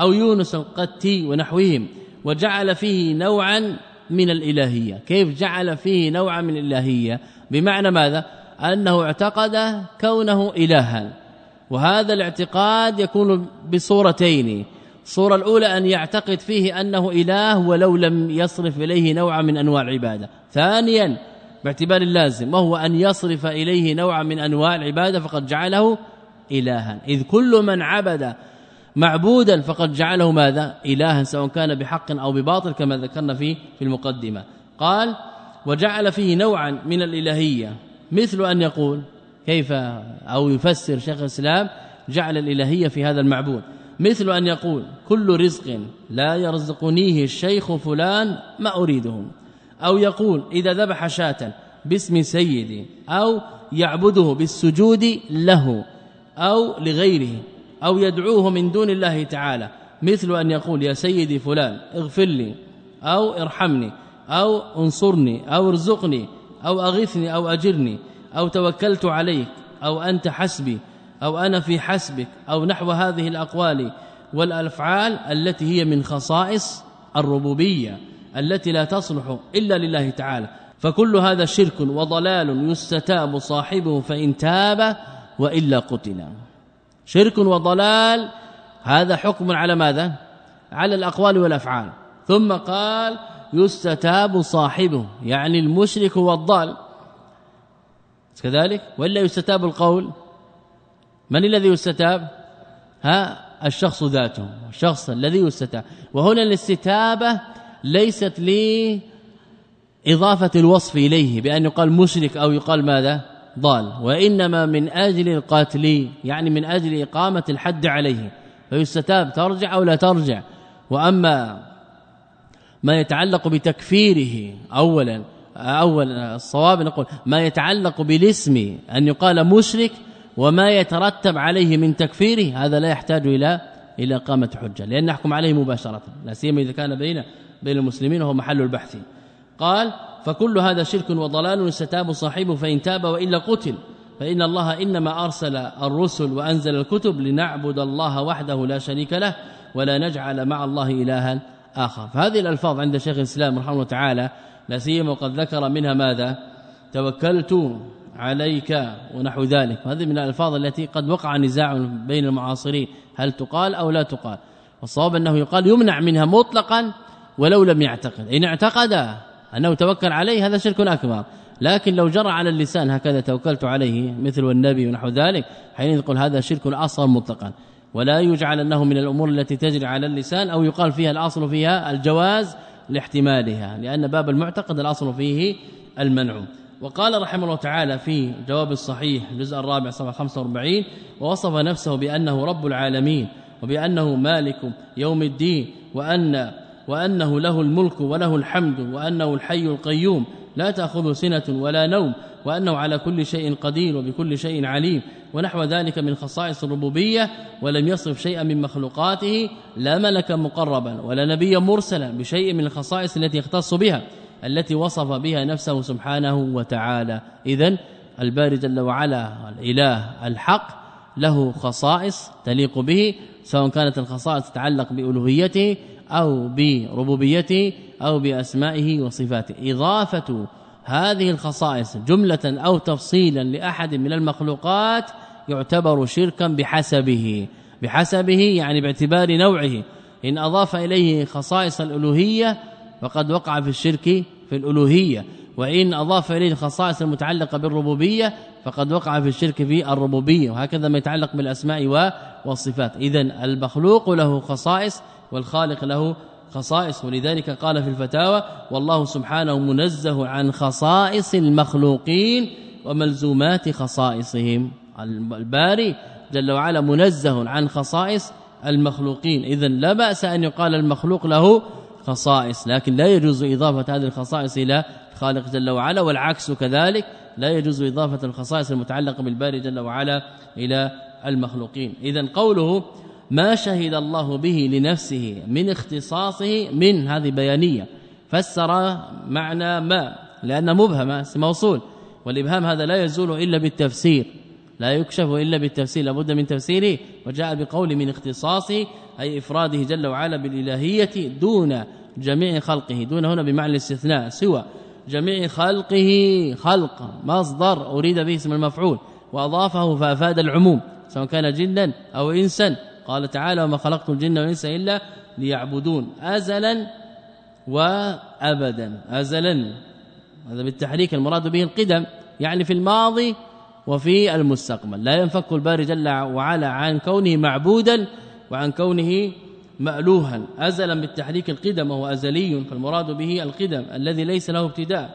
أو يونس القتي ونحوهم وجعل فيه نوعا من الإلهية. كيف جعل فيه نوعا من الإلهية؟ بمعنى ماذا؟ أنه اعتقد كونه إلها. وهذا الاعتقاد يكون بصورتين. الصورة الأولى أن يعتقد فيه أنه إله ولو لم يصرف إليه نوعا من أنواع العبادة. ثانيا باعتبار اللازم وهو أن يصرف إليه نوعا من أنواع العبادة فقد جعله الها. إذ كل من عبد معبودا فقد جعله ماذا؟ الها سواء كان بحق أو بباطل كما ذكرنا في في المقدمة. قال وجعل فيه نوعا من الإلهية. مثل أن يقول كيف؟ أو يفسر شيخ الإسلام جعل الإلهية في هذا المعبود. مثل أن يقول كل رزق لا يرزقنيه الشيخ فلان ما أريده. أو يقول إذا ذبح شاة باسم سيدي أو يعبده بالسجود له أو لغيره أو يدعوه من دون الله تعالى مثل أن يقول يا سيدي فلان اغفر لي أو ارحمني أو انصرني أو ارزقني أو أغثني أو أجرني أو توكلت عليك أو أنت حسبي أو أنا في حسبك أو نحو هذه الأقوال والأفعال التي هي من خصائص الربوبية. التي لا تصلح إلا لله تعالى. فكل هذا شرك وضلال يستتاب صاحبه فإن تاب وإلا قتل. شرك وضلال هذا حكم على ماذا؟ على الأقوال والأفعال. ثم قال يستتاب صاحبه يعني المشرك والضال. كذلك؟ ولا يستتاب القول؟ من الذي يستتاب؟ ها؟ الشخص ذاته الشخص الذي يستتاب. وهنا الاستتابة ليست لي اضافه الوصف إليه بأن يقال مشرك أو يقال ماذا؟ ضال. وإنما من أجل القاتل يعني من أجل إقامة الحد عليه. فيستتاب ترجع أو لا ترجع. وأما ما يتعلق بتكفيره اولا اول الصواب نقول ما يتعلق بالاسم أن يقال مشرك وما يترتب عليه من تكفيره هذا لا يحتاج إلى إلى إقامة حجة لأن نحكم عليه مباشرة. لا سيما إذا كان بين بين المسلمين وهو محل البحث. قال فكل هذا شرك وضلال ستاب صاحبه فإن تاب وإلا قتل. فإن الله إنما أرسل الرسل وأنزل الكتب لنعبد الله وحده لا شريك له ولا نجعل مع الله إلها آخر. فهذه الألفاظ عند شيخ الإسلام رحمه الله تعالى لا سيما وقد ذكر منها ماذا؟ توكلت عليك ونحو ذلك. هذه من الألفاظ التي قد وقع نزاع بين المعاصرين. هل تقال أو لا تقال؟ والصواب أنه يقال يمنع منها مطلقا ولو لم يعتقد. إن اعتقد أنه توكل عليه هذا شرك أكبر. لكن لو جرى على اللسان هكذا توكلت عليه مثل النبي ونحو ذلك حين يقول هذا شرك اصغر مطلقا. ولا يجعل أنه من الأمور التي تجري على اللسان أو يقال فيها الأصل فيها الجواز لاحتمالها لأن باب المعتقد الأصل فيه المنع وقال رحمه الله تعالى في جواب الصحيح الجزء الرابع صفحة 45 ووصف نفسه بأنه رب العالمين وبأنه مالك يوم الدين وأن وأنه له الملك وله الحمد وأنه الحي القيوم لا تاخذه سنة ولا نوم وأنه على كل شيء قدير وبكل شيء عليم ونحو ذلك من خصائص الربوبية ولم يصف شيئا من مخلوقاته لا ملكا مقربا ولا نبيا مرسلا بشيء من الخصائص التي يختص بها التي وصف بها نفسه سبحانه وتعالى. اذا الباري جل وعلا الإله الحق له خصائص تليق به سواء كانت الخصائص تتعلق بألوهيته أو بربوبيته أو بأسمائه وصفاته. إضافة هذه الخصائص جملة أو تفصيلا لأحد من المخلوقات يعتبر شركا بحسبه. بحسبه يعني باعتبار نوعه. إن أضاف إليه خصائص الألوهية فقد وقع في الشرك في الألوهية. وإن أضاف إليه الخصائص المتعلقة بالربوبية فقد وقع في الشرك في الربوبية. وهكذا ما يتعلق بالأسماء والصفات. إذا المخلوق له خصائص والخالق له خصائص. ولذلك قال في الفتاوى والله سبحانه منزه عن خصائص المخلوقين وملزومات خصائصهم. الباري جل وعلا منزه عن خصائص المخلوقين. اذا لا بأس أن يقال المخلوق له خصائص لكن لا يجوز إضافة هذه الخصائص إلى الخالق جل وعلا والعكس كذلك لا يجوز إضافة الخصائص المتعلقة بالباري جل وعلا إلى المخلوقين. اذا قوله ما شهد الله به لنفسه من اختصاصه من هذه بيانية. فسر معنى ما لأن مبهمه موصول. والإبهام هذا لا يزول إلا بالتفسير لا يكشف إلا بالتفسير لابد من تفسيره. وجاء بقول من اختصاصه أي إفراده جل وعلا بالإلهية دون جميع خلقه. دون هنا بمعنى الاستثناء سوى جميع خلقه خلق مصدر أريد به اسم المفعول. وأضافه فأفاد العموم سواء كان جنا أو انسا. قال تعالى وما خلقت الجن والإنس إلا ليعبدون ازلا وابدا ازلا. هذا بالتحريك المراد به القدم يعني في الماضي وفي المستقبل. لا ينفك الباري جل وعلا عن كونه معبودا وعن كونه مألوها. ازلا بالتحريك القدم وهو أزلي فالمراد به القدم الذي ليس له ابتداء.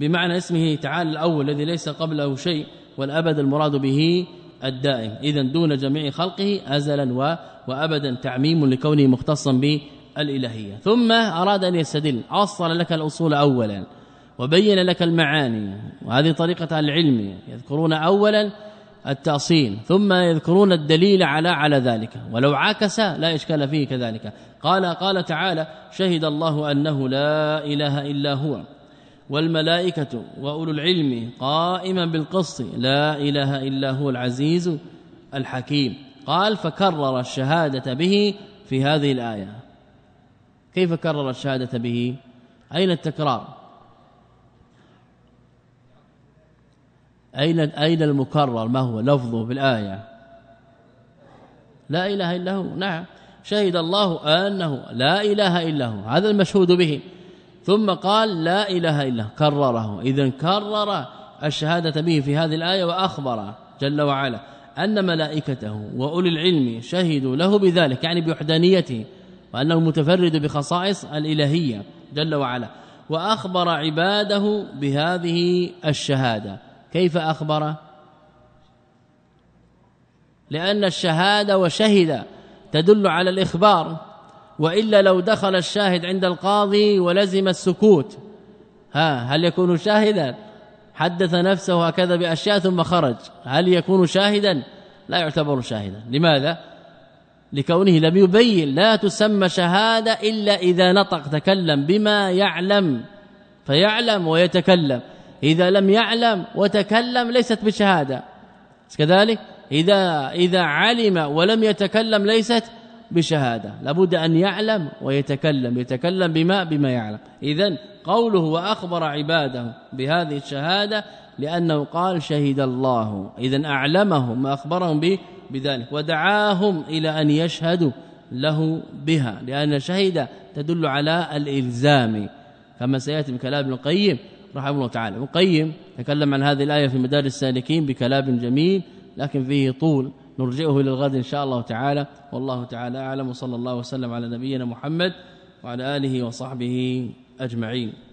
بمعنى اسمه تعالى الأول الذي ليس قبله شيء والأبد المراد به الدائم. اذا دون جميع خلقه ازلا وابدا تعميم لكونه مختصا بالإلهية. ثم أراد أن يستدل. اصل لك الأصول اولا وبين لك المعاني. وهذه طريقة العلم. يذكرون اولا التأصيل ثم يذكرون الدليل على على ذلك. ولو عاكس لا إشكال فيه كذلك. قال قال تعالى شهد الله أنه لا إله إلا هو. والملائكة وأولو العلم قائما بالقسط لا إله إلا هو العزيز الحكيم. قال فكرر الشهادة به في هذه الآية. كيف كرر الشهادة به؟ أين التكرار؟ أين أين المكرر؟ ما هو لفظه في الآية؟ لا إله إلا هو. نعم. شهد الله أنه لا إله إلا هو. هذا المشهود به. ثم قال لا إله إلا كرره. اذا كرر الشهادة به في هذه الآية وأخبر جل وعلا أن ملائكته وأولي العلم شهدوا له بذلك يعني بوحدانيته وأنه متفرد بخصائص الإلهية جل وعلا. وأخبر عباده بهذه الشهادة. كيف أخبر؟ لأن الشهادة وشهد تدل على الإخبار. وإلا لو دخل الشاهد عند القاضي ولزم السكوت. ها هل يكون شاهدا؟ حدث نفسه هكذا بأشياء ثم خرج. هل يكون شاهدا؟ لا يعتبر شاهدا. لماذا؟ لكونه لم يبين. لا تسمى شهادة إلا إذا نطق. تكلم بما يعلم. فيعلم ويتكلم. إذا لم يعلم وتكلم ليست بشهادة. كذلك؟ إذا إذا علم ولم يتكلم ليست بشهادة. لابد أن يعلم ويتكلم يتكلم بما بما يعلم. اذا قوله وأخبر عباده بهذه الشهادة لأنه قال شهد الله. اذا أعلمهم وأخبرهم به بذلك. ودعاهم إلى أن يشهدوا له بها لأن شهد تدل على الإلزام. كما سيأتي من كلام ابن القيم رحمه الله تعالى. ابن القيم تكلم عن هذه الآية في مدارس السالكين بكلام جميل لكن فيه طول. نرجئه إلى الغد إن شاء الله تعالى. والله تعالى أعلم. وصلى الله وسلم على نبينا محمد وعلى آله وصحبه أجمعين.